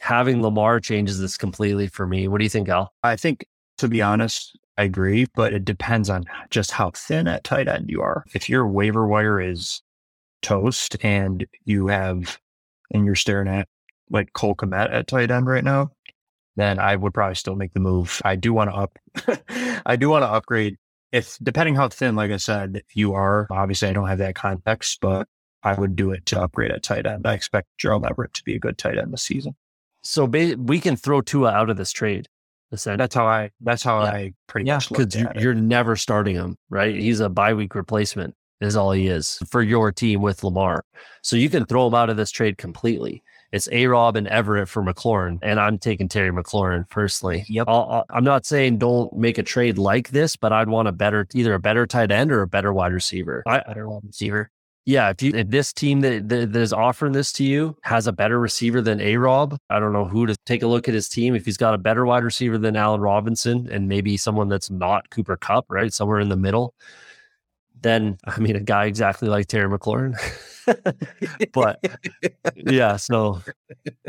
having Lamar changes this completely for me. What do you think, Al? I think, to be honest, I agree, but it depends on just how thin at tight end you are. If your waiver wire is toast and you have and you're staring at like Cole Kmet at tight end right now, then I would probably still make the move. I do want to up, I do want to upgrade. If depending how thin, like I said, you are, obviously I don't have that context, but I would do it to upgrade at tight end. I expect Gerald Everett to be a good tight end this season. So ba- we can throw Tua out of this trade. That's how I. That's how yeah. I pretty yeah, much because you, you're never starting him, right? He's a bye week replacement is all he is for your team with Lamar. So you can throw him out of this trade completely. It's A Rob and Everett for McLaurin, and I'm taking Terry McLaurin personally. Yep. i am not saying don't make a trade like this, but I'd want a better, either a better tight end or a better wide receiver. I, better wide receiver. Yeah, if you if this team that, that is offering this to you has a better receiver than A Rob, I don't know who to take a look at his team. If he's got a better wide receiver than Allen Robinson and maybe someone that's not Cooper Kupp, right? Somewhere in the middle then I mean a guy exactly like Terry McLaurin. but yeah, so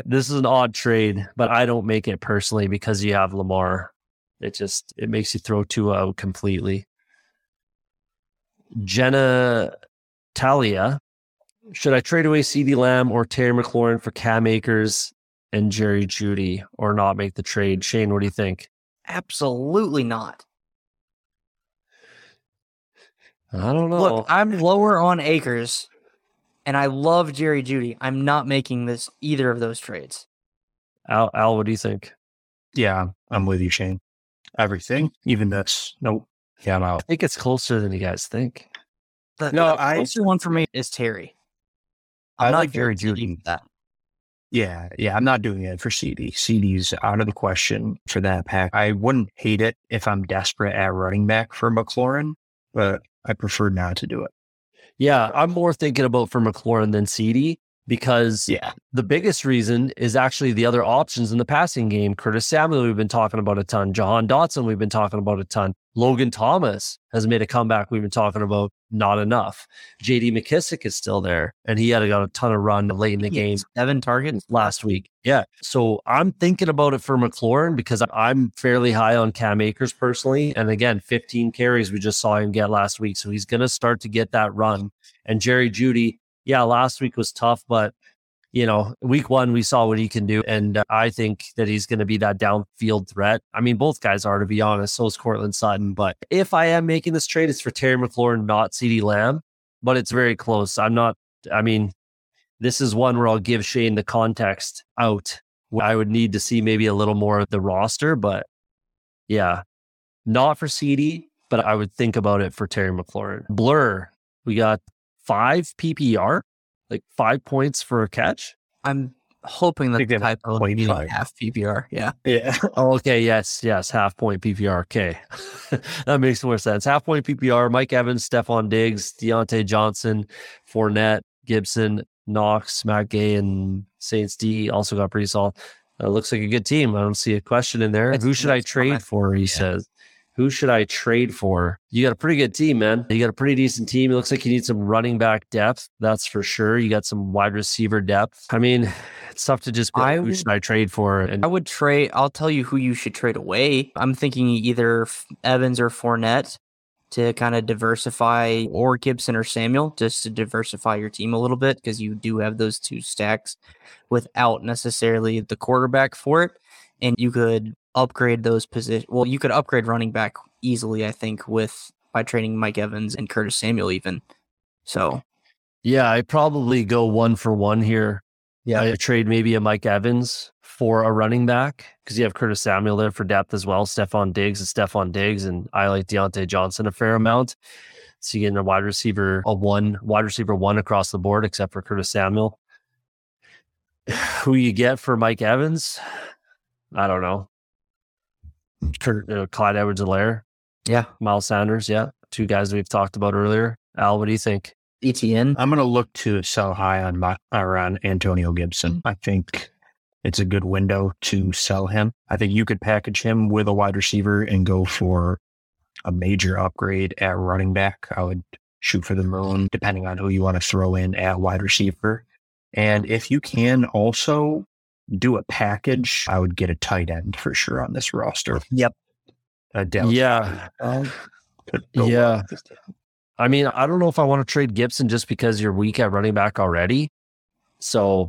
this is an odd trade, but I don't make it personally because you have Lamar. It just it makes you throw Tua out completely. Jenna Talia, should I trade away CeeDee Lamb or Terry McLaurin for Cam Akers and Jerry Jeudy or not make the trade? Shane, what do you think? Absolutely not. I don't know. Look, I'm lower on Akers, and I love Jerry Jeudy. I'm not making this either of those trades. Al, Al, what do you think? Yeah, I'm with you, Shane. Everything, even this. Nope. Yeah, I'm out. I think it's closer than you guys think. The, no, the I closer one for me is Terry. I'm i like Jerry Jeudy. That. Yeah, yeah, I'm not doing it for CD. CD's out of the question for that pack. I wouldn't hate it if I'm desperate at running back for McLaurin, but I prefer not to do it. Yeah, I'm more thinking about for McLaurin than CeeDee. Because yeah. the biggest reason is actually the other options in the passing game. Curtis Samuel, we've been talking about a ton. Jahan Dotson, we've been talking about a ton. Logan Thomas has made a comeback we've been talking about not enough. JD McKissic is still there, and he had got a ton of run late in the game. Seven targets last week. Yeah. So I'm thinking about it for McLaurin because I'm fairly high on Cam Akers personally. And again, 15 carries we just saw him get last week. So he's going to start to get that run. And Jerry Jeudy, yeah, last week was tough, but you know, week one, we saw what he can do. And uh, I think that he's going to be that downfield threat. I mean, both guys are, to be honest. So is Courtland Sutton. But if I am making this trade, it's for Terry McLaurin, not CeeDee Lamb. But it's very close. I'm not, I mean, this is one where I'll give Shane the context out. I would need to see maybe a little more of the roster. But yeah, not for CeeDee, but I would think about it for Terry McLaurin. Blur, we got five PPR like five points for a catch. I'm hoping that the typo meaning half PPR. Yeah. Yeah. oh, okay. Yes. Yes. Half point PPR. Okay. that makes more sense. Half point PPR. Mike Evans, Stefon Diggs, Diontae Johnson, Fournette, Gibson, Knox, Matt Gay, and Saints D also got pretty solid. Uh, looks like a good team. I don't see a question in there. Who should I trade for? He yeah. says who should I trade for? You got a pretty good team, man. You got a pretty decent team. It looks like you need some running back depth. That's for sure. You got some wide receiver depth. I mean, it's tough to just I who would, should I trade for? And I would trade. I'll tell you who you should trade away. I'm thinking either Evans or Fournette to kind of diversify, or Gibson or Samuel, just to diversify your team a little bit because you do have those two stacks without necessarily the quarterback for it. And you could upgrade those positions. Well, you could upgrade running back easily, I think, with by trading Mike Evans and Curtis Samuel even. So, yeah, I probably go one for one here. Yeah, I trade maybe a Mike Evans for a running back because you have Curtis Samuel there for depth as well. Stefon Diggs and Stefon Diggs, and I like Diontae Johnson a fair amount. So you get a wide receiver, a one wide receiver one across the board, except for Curtis Samuel. Who you get for Mike Evans? I don't know. Kurt, uh, Clyde Edwards-Helaire. Yeah. Miles Sanders. Yeah. Two guys we've talked about earlier. Al, what do you think? Etienne. I'm going to look to sell high on my, or on Antonio Gibson. I think it's a good window to sell him. I think you could package him with a wide receiver and go for a major upgrade at running back. I would shoot for the moon, depending on who you want to throw in at wide receiver. And if you can also do a package, I would get a tight end for sure on this roster. Yep. Yeah. yeah. I mean, I don't know if I want to trade Gibson just because you're weak at running back already. So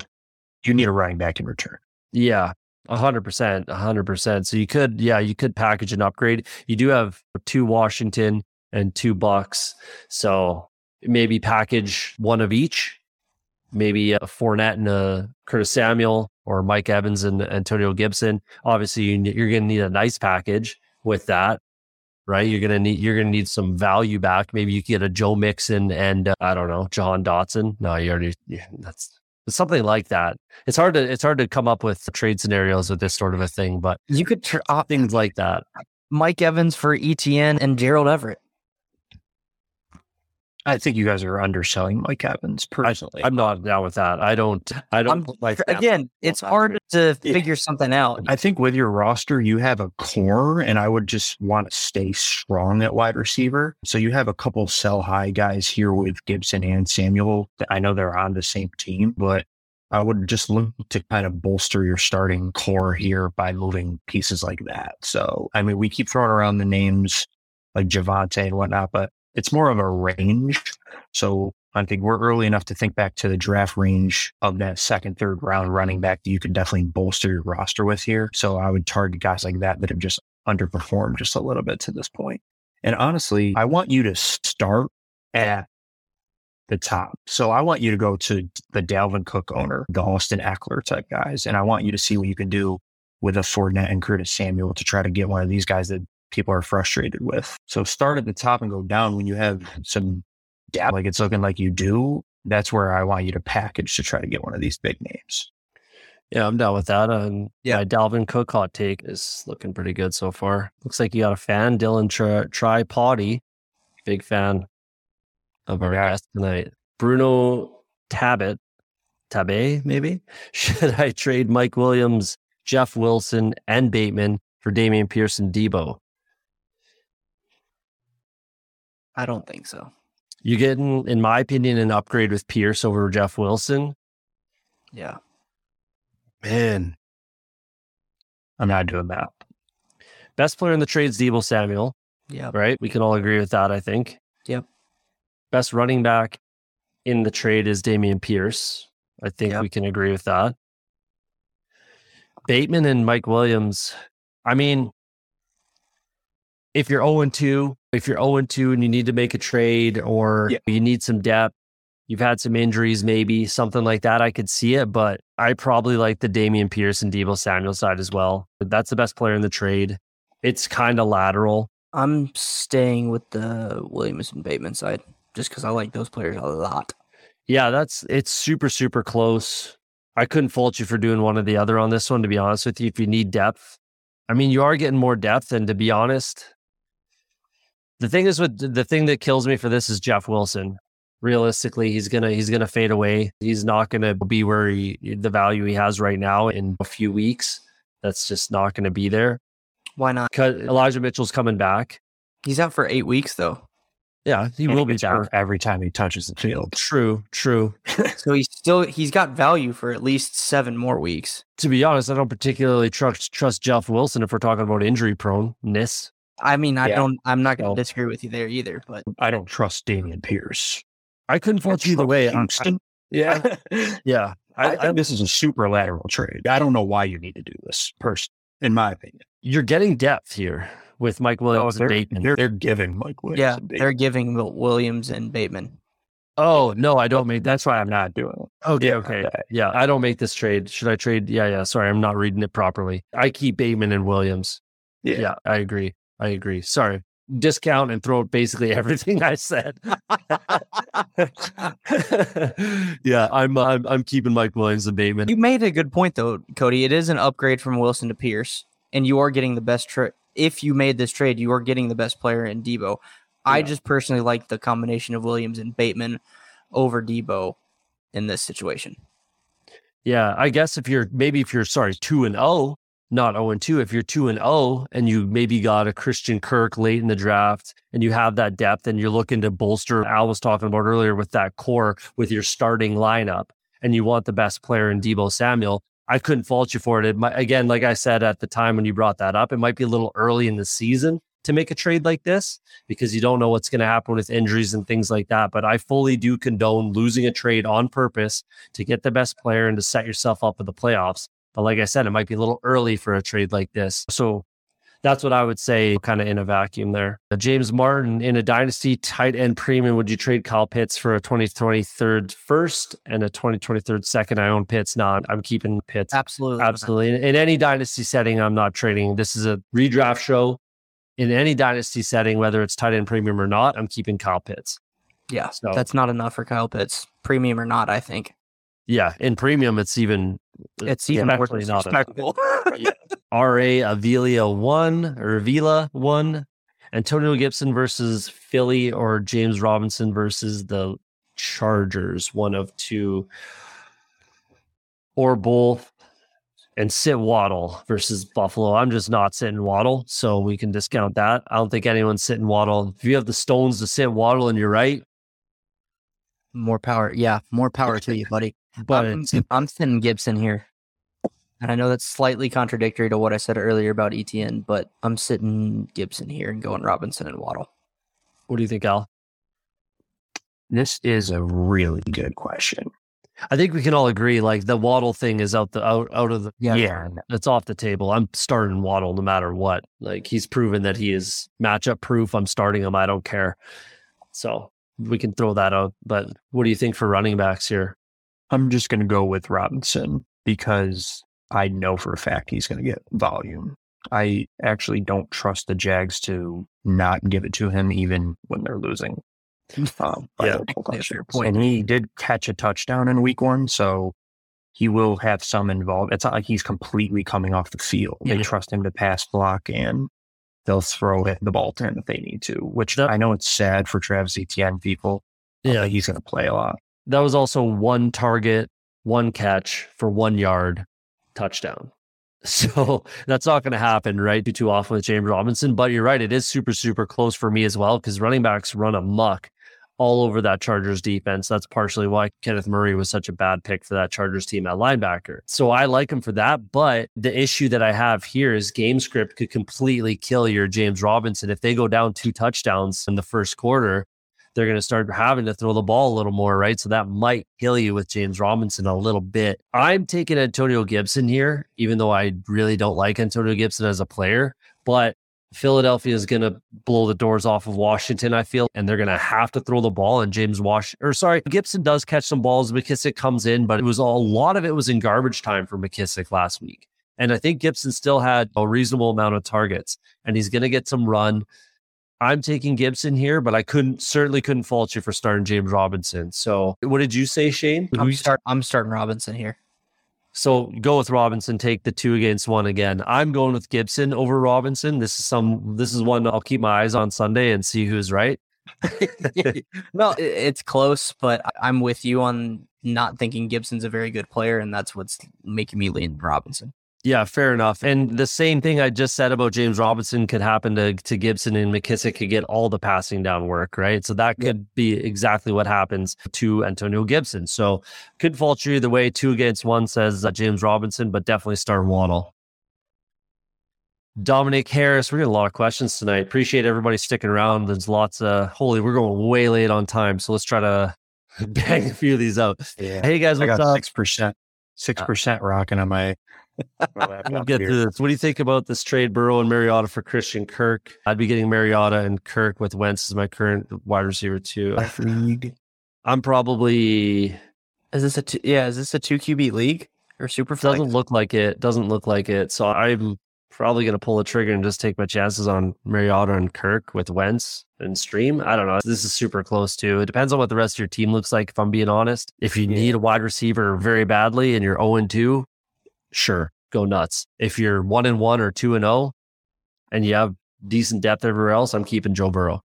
you need a running back in return. Yeah. A hundred percent, a hundred percent. So you could, yeah, you could package an upgrade. You do have two Washington and two Bucks, so maybe package one of each. Maybe a Fournette and a Curtis Samuel, or Mike Evans and Antonio Gibson. Obviously, you're going to need a nice package with that, right? You're going to need you're going to need some value back. Maybe you get a Joe Mixon and uh, I don't know Jahan Dotson. No, you already yeah, that's something like that. It's hard to it's hard to come up with trade scenarios with this sort of a thing, but you could tr- uh, things like that. Mike Evans for Etienne and Gerald Everett. I think you guys are underselling Mike Evans personally. I, am not down with that. I don't. I don't. Like again, it's hard to figure something out. I think with your roster, you have a core, and I would just want to stay strong at wide receiver. So you have a couple sell high guys here with Gibson and Samuel. I know they're on the same team, but I would just look to kind of bolster your starting core here by moving pieces like that. So I mean, we keep throwing around the names like Javonte and whatnot, but it's more of a range. So I think we're early enough to think back to the draft range of that second, third round running back that you could definitely bolster your roster with here. So I would target guys like that that have just underperformed just a little bit to this point. And honestly, I want you to start at the top. So I want you to go to the Dalvin Cook owner, the Austin Ekeler type guys, and I want you to see what you can do with a Fournette and Curtis Samuel to try to get one of these guys that people are frustrated with. So start at the top and go down when you have some gap, like it's looking like you do. That's where I want you to package to try to get one of these big names. Yeah, I'm down with that. And yeah, Dalvin Cook hot take is looking pretty good so far. Looks like you got a fan, Dylan Tri- Tripoddy. Big fan of our guest tonight. Bruno Tabit Tabe, maybe? Should I trade Mike Williams, Jeff Wilson, and Bateman for Dameon Pierce and I don't think so. You're getting, in my opinion, an upgrade with Pierce over Jeff Wilson. Yeah. Man. I'm not doing that. Best player in the trade is Deebo Samuel. Yeah. Right? We can all agree with that, I think. Yep. Best running back in the trade is Dameon Pierce. I think yep. we can agree with that. Bateman and Mike Williams. I mean, if you're 0 2, if you're 0 2 and you need to make a trade or yeah. you need some depth, you've had some injuries, maybe something like that, I could see it. But I probably like the Dameon Pierce and Deebo Samuel side as well. That's the best player in the trade. It's kind of lateral. I'm staying with the Williams and Bateman side just because I like those players a lot. Yeah, that's it's super, super close. I couldn't fault you for doing one or the other on this one, to be honest with you. If you need depth, I mean, you are getting more depth. And to be honest, the thing is with the thing that kills me for this is Jeff Wilson. Realistically, he's gonna he's gonna fade away. He's not gonna be where he, the value he has right now in a few weeks. That's just not gonna be there. Why not? Because Elijah Mitchell's coming back. He's out for eight weeks though. Yeah, he and will be back every time he touches the field. True, true. so he's still he's got value for at least seven more weeks. To be honest, I don't particularly trust trust Jeff Wilson if we're talking about injury proneness. I mean, I yeah. don't. I'm not going to disagree with you there either. But I don't trust Dameon Pierce. I couldn't fault you either way. Houston. yeah, yeah. I, I think I, this is a super lateral trade. I don't know why you need to do this, person, in my opinion. You're getting depth here with Mike oh, Williams no, and Bateman. They're, they're, giving Mike Williams. Yeah, they're giving Williams and Bateman. Oh no, I don't make. That's why I'm not doing it. Okay, okay, yeah, I don't make this trade. Should I trade? Yeah, yeah. Sorry, I'm not reading it properly. I keep Bateman and Williams. Yeah, yeah I agree. I agree. Sorry, discount and throw basically everything I said. yeah, I'm, I'm I'm keeping Mike Williams and Bateman. You made a good point though, Cody. It is an upgrade from Wilson to Pierce, and you are getting the best trade if you made this trade, you are getting the best player in Deebo. Yeah. I just personally like the combination of Williams and Bateman over Deebo in this situation. Yeah, I guess if you're maybe if you're sorry two and zero, oh, not 0 and 2. If you're two and zero, oh, and you maybe got a Christian Kirk late in the draft, and you have that depth, and you're looking to bolster. Al was talking about earlier with that core with your starting lineup, and you want the best player in Deebo Samuel. I couldn't fault you for it. it might, again, like I said at the time when you brought that up, it might be a little early in the season to make a trade like this because you don't know what's going to happen with injuries and things like that. But I fully do condone losing a trade on purpose to get the best player and to set yourself up for the playoffs. But like I said, it might be a little early for a trade like this. So that's what I would say, kind of in a vacuum there. Uh, James Martin in a dynasty tight end premium. Would you trade Kyle Pitts for a 2023 first and a 2023 second? I own Pitts. Not, I'm keeping Pitts. Absolutely. Absolutely. In, in any dynasty setting, I'm not trading. This is a redraft show. In any dynasty setting, whether it's tight end premium or not, I'm keeping Kyle Pitts. Yeah. So, that's not enough for Kyle Pitts, premium or not, I think. Yeah. In premium, it's even it's even worse more disrespectful. R.A. Avila one or Avila one. Antonio Gibson versus Philly or James Robinson versus the Chargers, one of two, or both. And sit Waddle versus Buffalo. I'm just not sitting Waddle, so we can discount that. I don't think anyone's sitting Waddle. If you have the stones to sit Waddle and you're right, more power. Yeah, more power to you, buddy. But I'm, I'm sitting Gibson here. And I know that's slightly contradictory to what I said earlier about Etienne, but I'm sitting Gibson here and going Robinson and Waddle. What do you think, Al? This is a really good question. I think we can all agree, like the Waddle thing is out the out out of the yeah, yeah. it's off the table. I'm starting Waddle no matter what. Like he's proven that he is matchup proof. I'm starting him. I don't care. So we can throw that out. But what do you think for running backs here? I'm just going to go with Robinson because I know for a fact he's going to get volume. I actually don't trust the Jags to not give it to him even when they're losing. Um, yeah. And he did catch a touchdown in week one, so he will have some involved. It's not like he's completely coming off the field. Yeah. They trust him to pass block and they'll throw it, the ball to him if they need to, which I know it's sad for Travis Etienne people. Yeah, he's going to play a lot. That was also one target one catch for one yard, touchdown. So that's not going to happen, right? Too, too often with James Robinson. But you're right. It is super, super close for me as well because running backs run amok all over that Chargers defense. That's partially why Kenneth Murray was such a bad pick for that Chargers team at linebacker. So I like him for that. But the issue that I have here is game script could completely kill your James Robinson. If they go down two touchdowns in the first quarter, they're going to start having to throw the ball a little more, right? So that might kill you with James Robinson a little bit. I'm taking Antonio Gibson here, even though I really don't like Antonio Gibson as a player. But Philadelphia is going to blow the doors off of Washington, I feel, and they're going to have to throw the ball. And James Wash, or sorry, Gibson does catch some balls. McKissic comes in, but it was a lot of it was in garbage time for McKissic last week. And I think Gibson still had a reasonable amount of targets, and he's going to get some run. I'm taking Gibson here, but I couldn't certainly couldn't fault you for starting James Robinson. So, what did you say, Shane? I'm, start, I'm starting Robinson here. So go with Robinson. Take the two against one again. I'm going with Gibson over Robinson. This is some. This is one I'll keep my eyes on Sunday and see who's right. well, it's close, but I'm with you on not thinking Gibson's a very good player, and that's what's making me lean Robinson. Yeah, fair enough. And the same thing I just said about James Robinson could happen to, to Gibson and McKissic could get all the passing down work, right? So that could yeah. be exactly what happens to Antonio Gibson. So could fault you either way. Two against one says uh, James Robinson, but definitely start Waddle. Dominic Harris, we're getting a lot of questions tonight. Appreciate everybody sticking around. There's lots of holy, we're going way late on time. So let's try to bang a few of these out. Yeah. Hey guys, what's I got up? Six percent, six percent rocking on my we'll get to this. What do you think about this trade, Burrow and Mariota for Christian Kirk? I'd be getting Mariota and Kirk with Wentz as my current wide receiver too. League. I'm probably. Is this a two, yeah? Is this a two QB league or super? Doesn't look like it. Doesn't look like it. So I'm probably going to pull the trigger and just take my chances on Mariota and Kirk with Wentz and stream. I don't know. This is super close too. It depends on what the rest of your team looks like. If I'm being honest, if you yeah. need a wide receiver very badly and you're 0 2, sure, go nuts. If you're one and one or two and zero, oh, and you have decent depth everywhere else, I'm keeping Joe Burrow.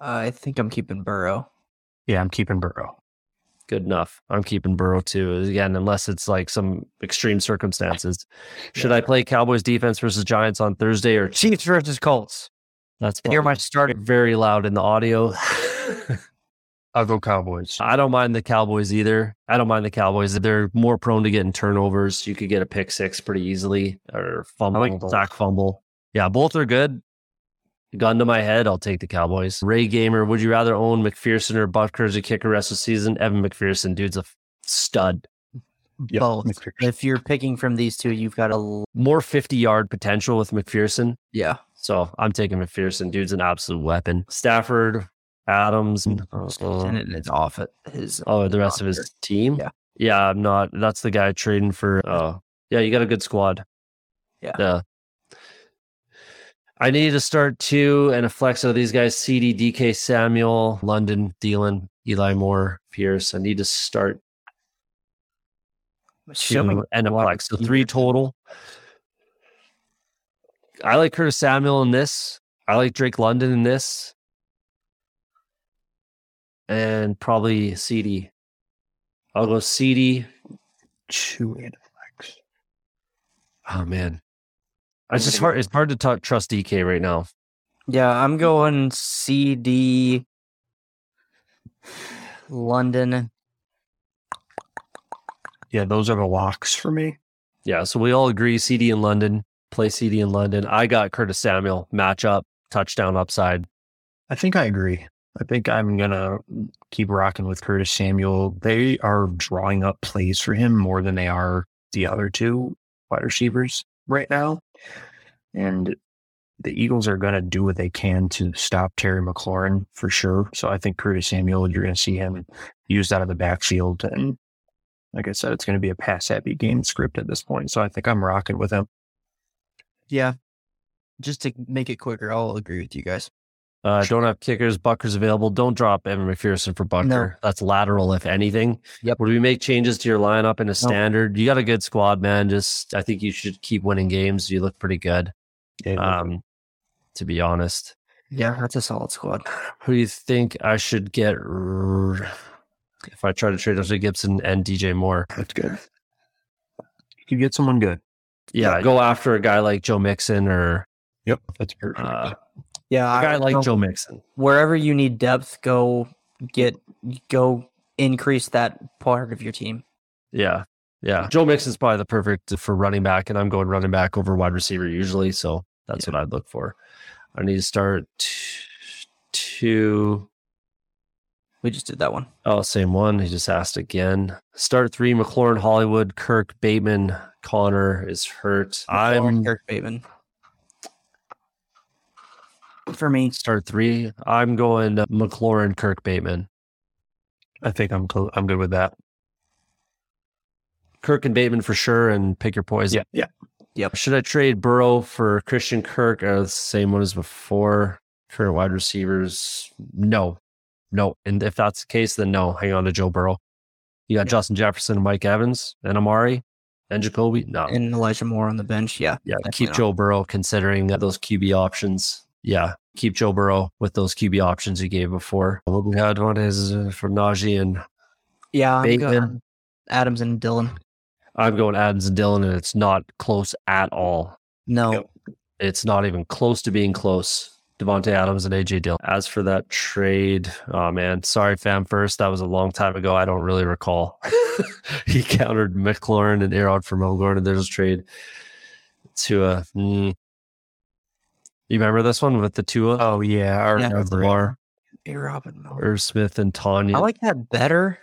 Uh, I think I'm keeping Burrow. Yeah, I'm keeping Burrow. Good enough. I'm keeping Burrow too. Again, unless it's like some extreme circumstances. Should yeah. I play Cowboys defense versus Giants on Thursday or Chiefs versus Colts? That's hear my start very loud in the audio. I'll go Cowboys. I don't mind the Cowboys either. I don't mind the Cowboys. They're more prone to getting turnovers. You could get a pick six pretty easily or fumble, like sack fumble. Yeah, both are good. Gun to my head, I'll take the Cowboys. Ray Gamer, would you rather own McPherson or Butker as a kicker rest of the season? Evan McPherson, dude's a stud. Yep, Both. McPherson. If you're picking from these two, you've got a more 50 yard potential with McPherson. Yeah. So I'm taking McPherson. Dude's an absolute weapon. Stafford, Adams, and uh, it's off at his. Oh, the rest of his team. Yeah, yeah. I'm not. That's the guy trading for. Uh, yeah, you got a good squad. Yeah. Yeah. I need to start two and a flex of these guys: CD, DK, Samuel, London, Thielen, Eli Moore, Pierce. I need to start. Two and a flex, so three total. I like Curtis Samuel in this. I like Drake London in this and probably CD. I'll go CD. Two and flex. Oh man, it's just hard. It's hard to talk, trust DK right now. Yeah, I'm going CD. London. Yeah, those are the locks for me. Yeah, so we all agree CD in London. Play CD in London. I got Curtis Samuel matchup touchdown upside. I think I agree. I think I'm gonna keep rocking with Curtis Samuel. They are drawing up plays for him more than they are the other two wide receivers right now. And the Eagles are to do what they can to stop Terry McLaurin for sure. So I think Curtis Samuel, you're to see him used out of the backfield. And like I said, it's to be a pass happy game script at this point. So I think I'm rocking with him. Yeah. Just to make it quicker, I'll agree with you guys. Uh, don't have kickers, Butker's available. Don't drop Evan McPherson for Butker. No. That's lateral, if anything. Yep. Would we make changes to your lineup in a standard? You got a good squad, man. Just I think you should keep winning games. You look pretty good. Yeah, um, to be honest. Yeah, that's a solid squad. Who do you think I should get? if I try to trade Antonio Gibson and DJ Moore. That's good. You could get someone good. Yeah, go after a guy like Joe Mixon or Yep, that's perfect. Uh, yeah, a guy I, like Joe Mixon. Wherever you need depth, go get go increase that part of your team. Yeah, yeah. Joe Mixon's probably the perfect for running back, and I'm going running back over wide receiver usually, so that's yeah. what I'd look for. I need to start two. We just did that one. Oh, same one. He just asked again. Start three: McLaurin, Hollywood, Kirk, Bateman, Conner is hurt. McLaurin, I'm Kirk Bateman for me. Start three. I'm going McLaurin, Kirk Bateman. I think I'm cl- I'm good with that. Kirk and Bateman for sure, and pick your poison. Yeah, yeah, yep. Should I trade Burrow for Christian Kirk? Uh, the same one as before. Current wide receivers, no, no. And if that's the case, then no. Hang on to Joe Burrow. You got yeah. Justin Jefferson, Mike Evans, and Amari, and Jakobi. No, and Elijah Moore on the bench. Yeah, yeah. Keep not. Joe Burrow considering those QB options yeah, keep Joe Burrow with those QB options you gave before. What we had one is uh, for Najee and yeah, Bateman. Adams and Dillon. I'm going Adams and Dillon, and it's not close at all. No, it's not even close to being close. Davante Adams and AJ Dillon. As for that trade, oh man, sorry, fam. First, that was a long time ago. I don't really recall. he countered McLaurin and Arod for Mel Gordon. There's a trade to a. Mm, you remember this one with the Tua? Oh yeah, our yeah, Lamar, A Robin, Irv Smith, and Tanya. I like that better.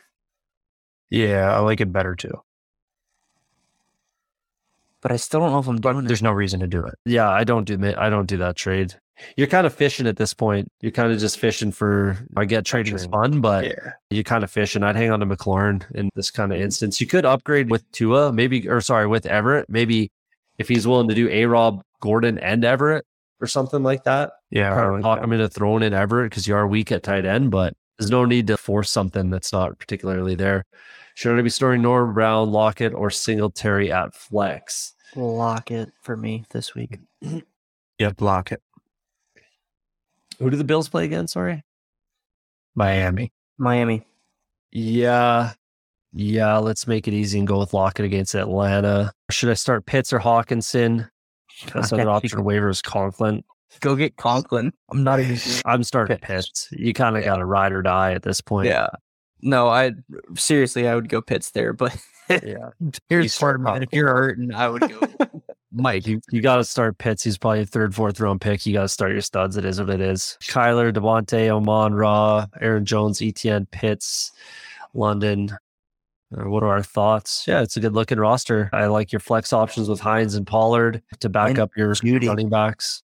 Yeah, I like it better too. But I still don't know if I'm doing but There's no reason to do it. Yeah, I don't do I don't do that trade. You're kind of fishing at this point. You're kind of just fishing for. I get trading is fun, but yeah. you kind of fishing. I'd hang on to McLaurin in this kind of mm-hmm. instance. You could upgrade with Tua, maybe, or sorry, with Everett. Maybe if he's willing to do A Rob, Gordon, and Everett, or something like that. Yeah. Like talk him into throwing in Everett because you are weak at tight end, but there's no need to force something that's not particularly there. Should I be storing Norm Brown, Lockett, or Singletary at flex? Lockett for me this week. Yep, Lockett. Who do the Bills play again? Sorry. Miami. Miami. Yeah. Yeah, let's make it easy and go with Lockett against Atlanta. Should I start Pitts or Hockenson? That's another option on waivers. Conklin. Go get Conklin. I'm not even. I'm starting Pitts. You kind of yeah. got to ride or die at this point. Yeah. No, I seriously, I would go Pitts there, but yeah. Here's part of it. If you're hurting, I would go Mike. You, you got to start Pitts. He's probably a third, fourth round pick. You got to start your studs. It is what it is. Kyler, Davante, Amon Ra, Aaron Jones, Etienne, Pitts, London, what are our thoughts? Yeah, it's a good looking roster. I like your flex options with Hines and Pollard to back and up your Jeudy. running backs.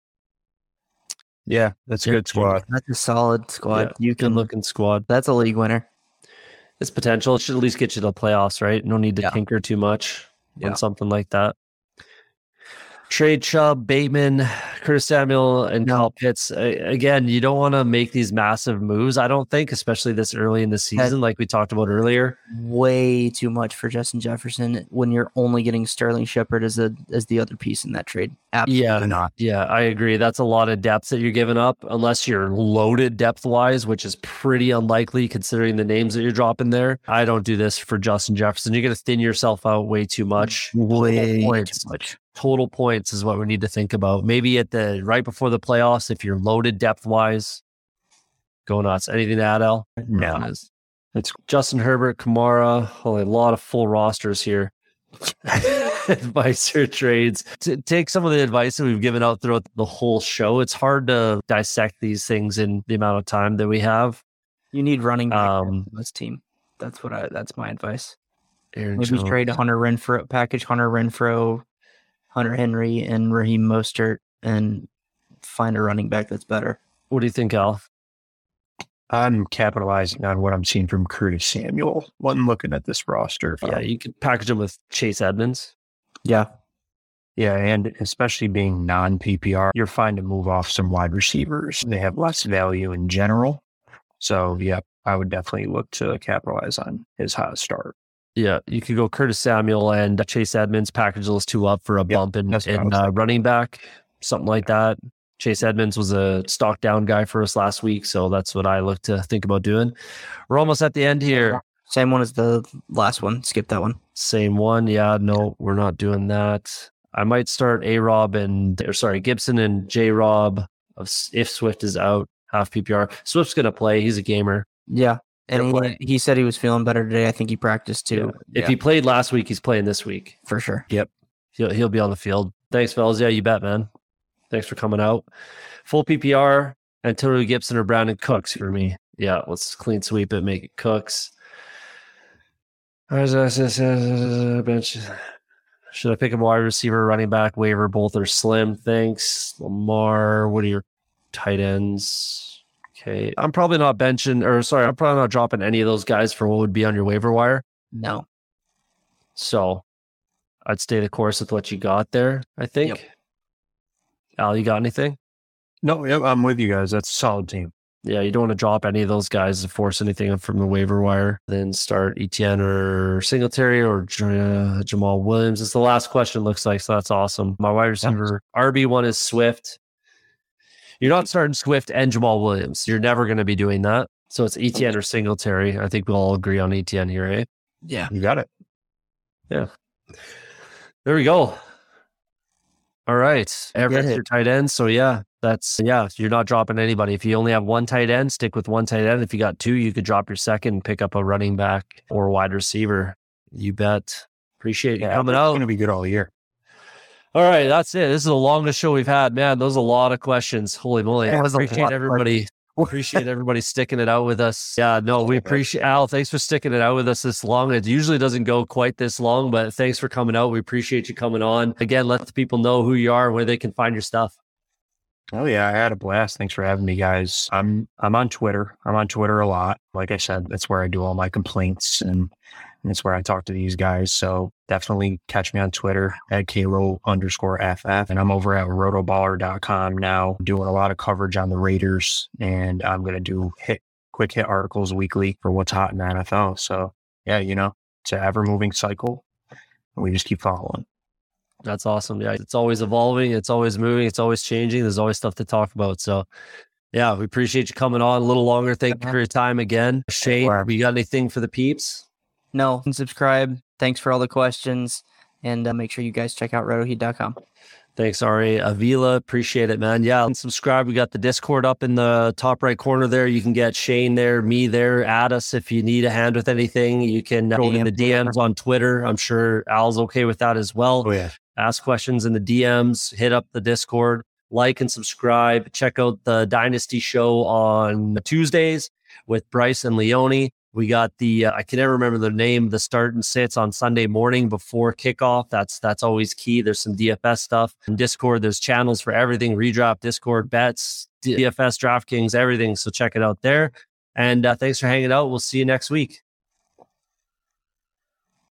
Yeah, that's a good squad. That's a solid squad. Yeah, you can look in squad. That's a league winner. It's potential. It should at least get you to the playoffs, right? No need to yeah. tinker too much yeah. on something like that. Trade Chubb, Bateman, Curtis Samuel, and Kyle Pitts. Again, you don't want to make these massive moves, I don't think, especially this early in the season, like we talked about earlier. Way too much for Justin Jefferson when you're only getting Sterling Shepard as a as the other piece in that trade. Absolutely yeah, not. Yeah, I agree. That's a lot of depth that you're giving up, unless you're loaded depth wise, which is pretty unlikely considering the names that you're dropping there. I don't do this for Justin Jefferson. You're going to thin yourself out way too much. Way too much total points is what we need to think about. Maybe at the right before the playoffs, if you're loaded depth wise, go nuts. Anything to add, Al? No. It's Justin Herbert, Kamara. Holy, a lot of full rosters here. advice or trades. To take some of the advice that we've given out throughout the whole show, it's hard to dissect these things in the amount of time that we have. You need running back um, this team. That's what I. That's my advice. Aaron Maybe Jones. trade Hunter Renfrow, package Hunter Renfrow, Hunter Henry and Raheem Mostert and find a running back that's better. What do you think, Al? I'm capitalizing on what I'm seeing from Curtis Samuel when looking at this roster. Yeah, you could package him with Chase Edmonds. Yeah. Yeah, and especially being non PPR, you're fine to move off some wide receivers. They have less value in general. So, yeah, I would definitely look to capitalize on his hot start. Yeah, you could go Curtis Samuel and Chase Edmonds, package those two up for a yep, bump in, in uh, running back, something like that. Chase Edmonds was a stock down guy for us last week, so that's what I look to think about doing. We're almost at the end here. Same one as the last one. Skip that one. Same one. Yeah, no, we're not doing that. I might start A Rob and or sorry, Gibson and J Rob if Swift is out, half PPR. Swift's gonna play. He's a gamer. Yeah. And he, he, said he was feeling better today. I think he practiced too. Yeah. If yeah. he played last week, he's playing this week. For sure. Yep. He'll he'll be on the field. Thanks, fellas. Yeah, you bet, man. Thanks for coming out. Full PPR, Antonio Gibson or Brandin Cooks for me. Yeah, let's clean sweep it, make it Cooks. Should I pick a wide receiver, running back, waiver? Both are slim. Thanks. Lamar, what are your tight ends? Okay. I'm probably not benching, or sorry, I'm probably not dropping any of those guys for what would be on your waiver wire. No. So I'd stay the course with what you got there, I think. Yep. Al, you got anything? No, yep, I'm with you guys. That's a solid team. Yeah, you don't want to drop any of those guys to force anything from the waiver wire. Then start Etienne or Singletary or Jamaal Williams. It's the last question, looks like. So that's awesome. My wide receiver RB one is Swift. You're not starting Swift and Jamaal Williams. You're never going to be doing that. So it's Etienne or Singletary. I think we'll all agree on Etienne here, eh? Yeah. You got it. Yeah. There we go. All right. Everett's your tight end. So yeah, that's yeah, you're not dropping anybody. If you only have one tight end, stick with one tight end. If you got two, you could drop your second and pick up a running back or wide receiver. You bet. Appreciate you coming out. It's gonna be good all year. All right, that's it. This is the longest show we've had. Man, those are a lot of questions. Holy moly. I appreciate everybody. appreciate everybody sticking it out with us. Yeah, no, we appreciate Al. Thanks for sticking it out with us this long. It usually doesn't go quite this long, but thanks for coming out. We appreciate you coming on. Again, let the people know who you are, where they can find your stuff. Oh yeah, I had a blast. Thanks for having me, guys. I'm I'm on Twitter. I'm on Twitter a lot. Like I said, that's where I do all my complaints and, and it's where I talk to these guys. So definitely catch me on Twitter at Kalo underscore FF. And I'm over at rotoballer.com now doing a lot of coverage on the Raiders. And I'm gonna do hit quick hit articles weekly for what's hot in the NFL. So yeah, you know, it's an ever moving cycle. And we just keep following. That's awesome. Yeah, it's always evolving. It's always moving. It's always changing. There's always stuff to talk about. So, yeah, we appreciate you coming on a little longer. Thank you uh-huh. for your time again, Shane. We got anything for the peeps? No, and subscribe. Thanks for all the questions, and uh, make sure you guys check out rotoheat.com. Thanks, Ari. Avila, appreciate it, man. Yeah, and subscribe. We got the Discord up in the top right corner there. You can get Shane there, me there. Add us if you need a hand with anything. You can go in the DMs on Twitter. I'm sure Al's okay with that as well. Oh, yeah ask questions in the DMs, hit up the Discord, like and subscribe. Check out the Dynasty show on Tuesdays with Bryce and Leone. We got the uh, I can never remember the name. The start and sits on Sunday morning before kickoff. That's that's always key. There's some DFS stuff in Discord. There's channels for everything: redrop, Discord, bets, DFS, DraftKings, everything. So check it out there. And uh, thanks for hanging out. We'll see you next week.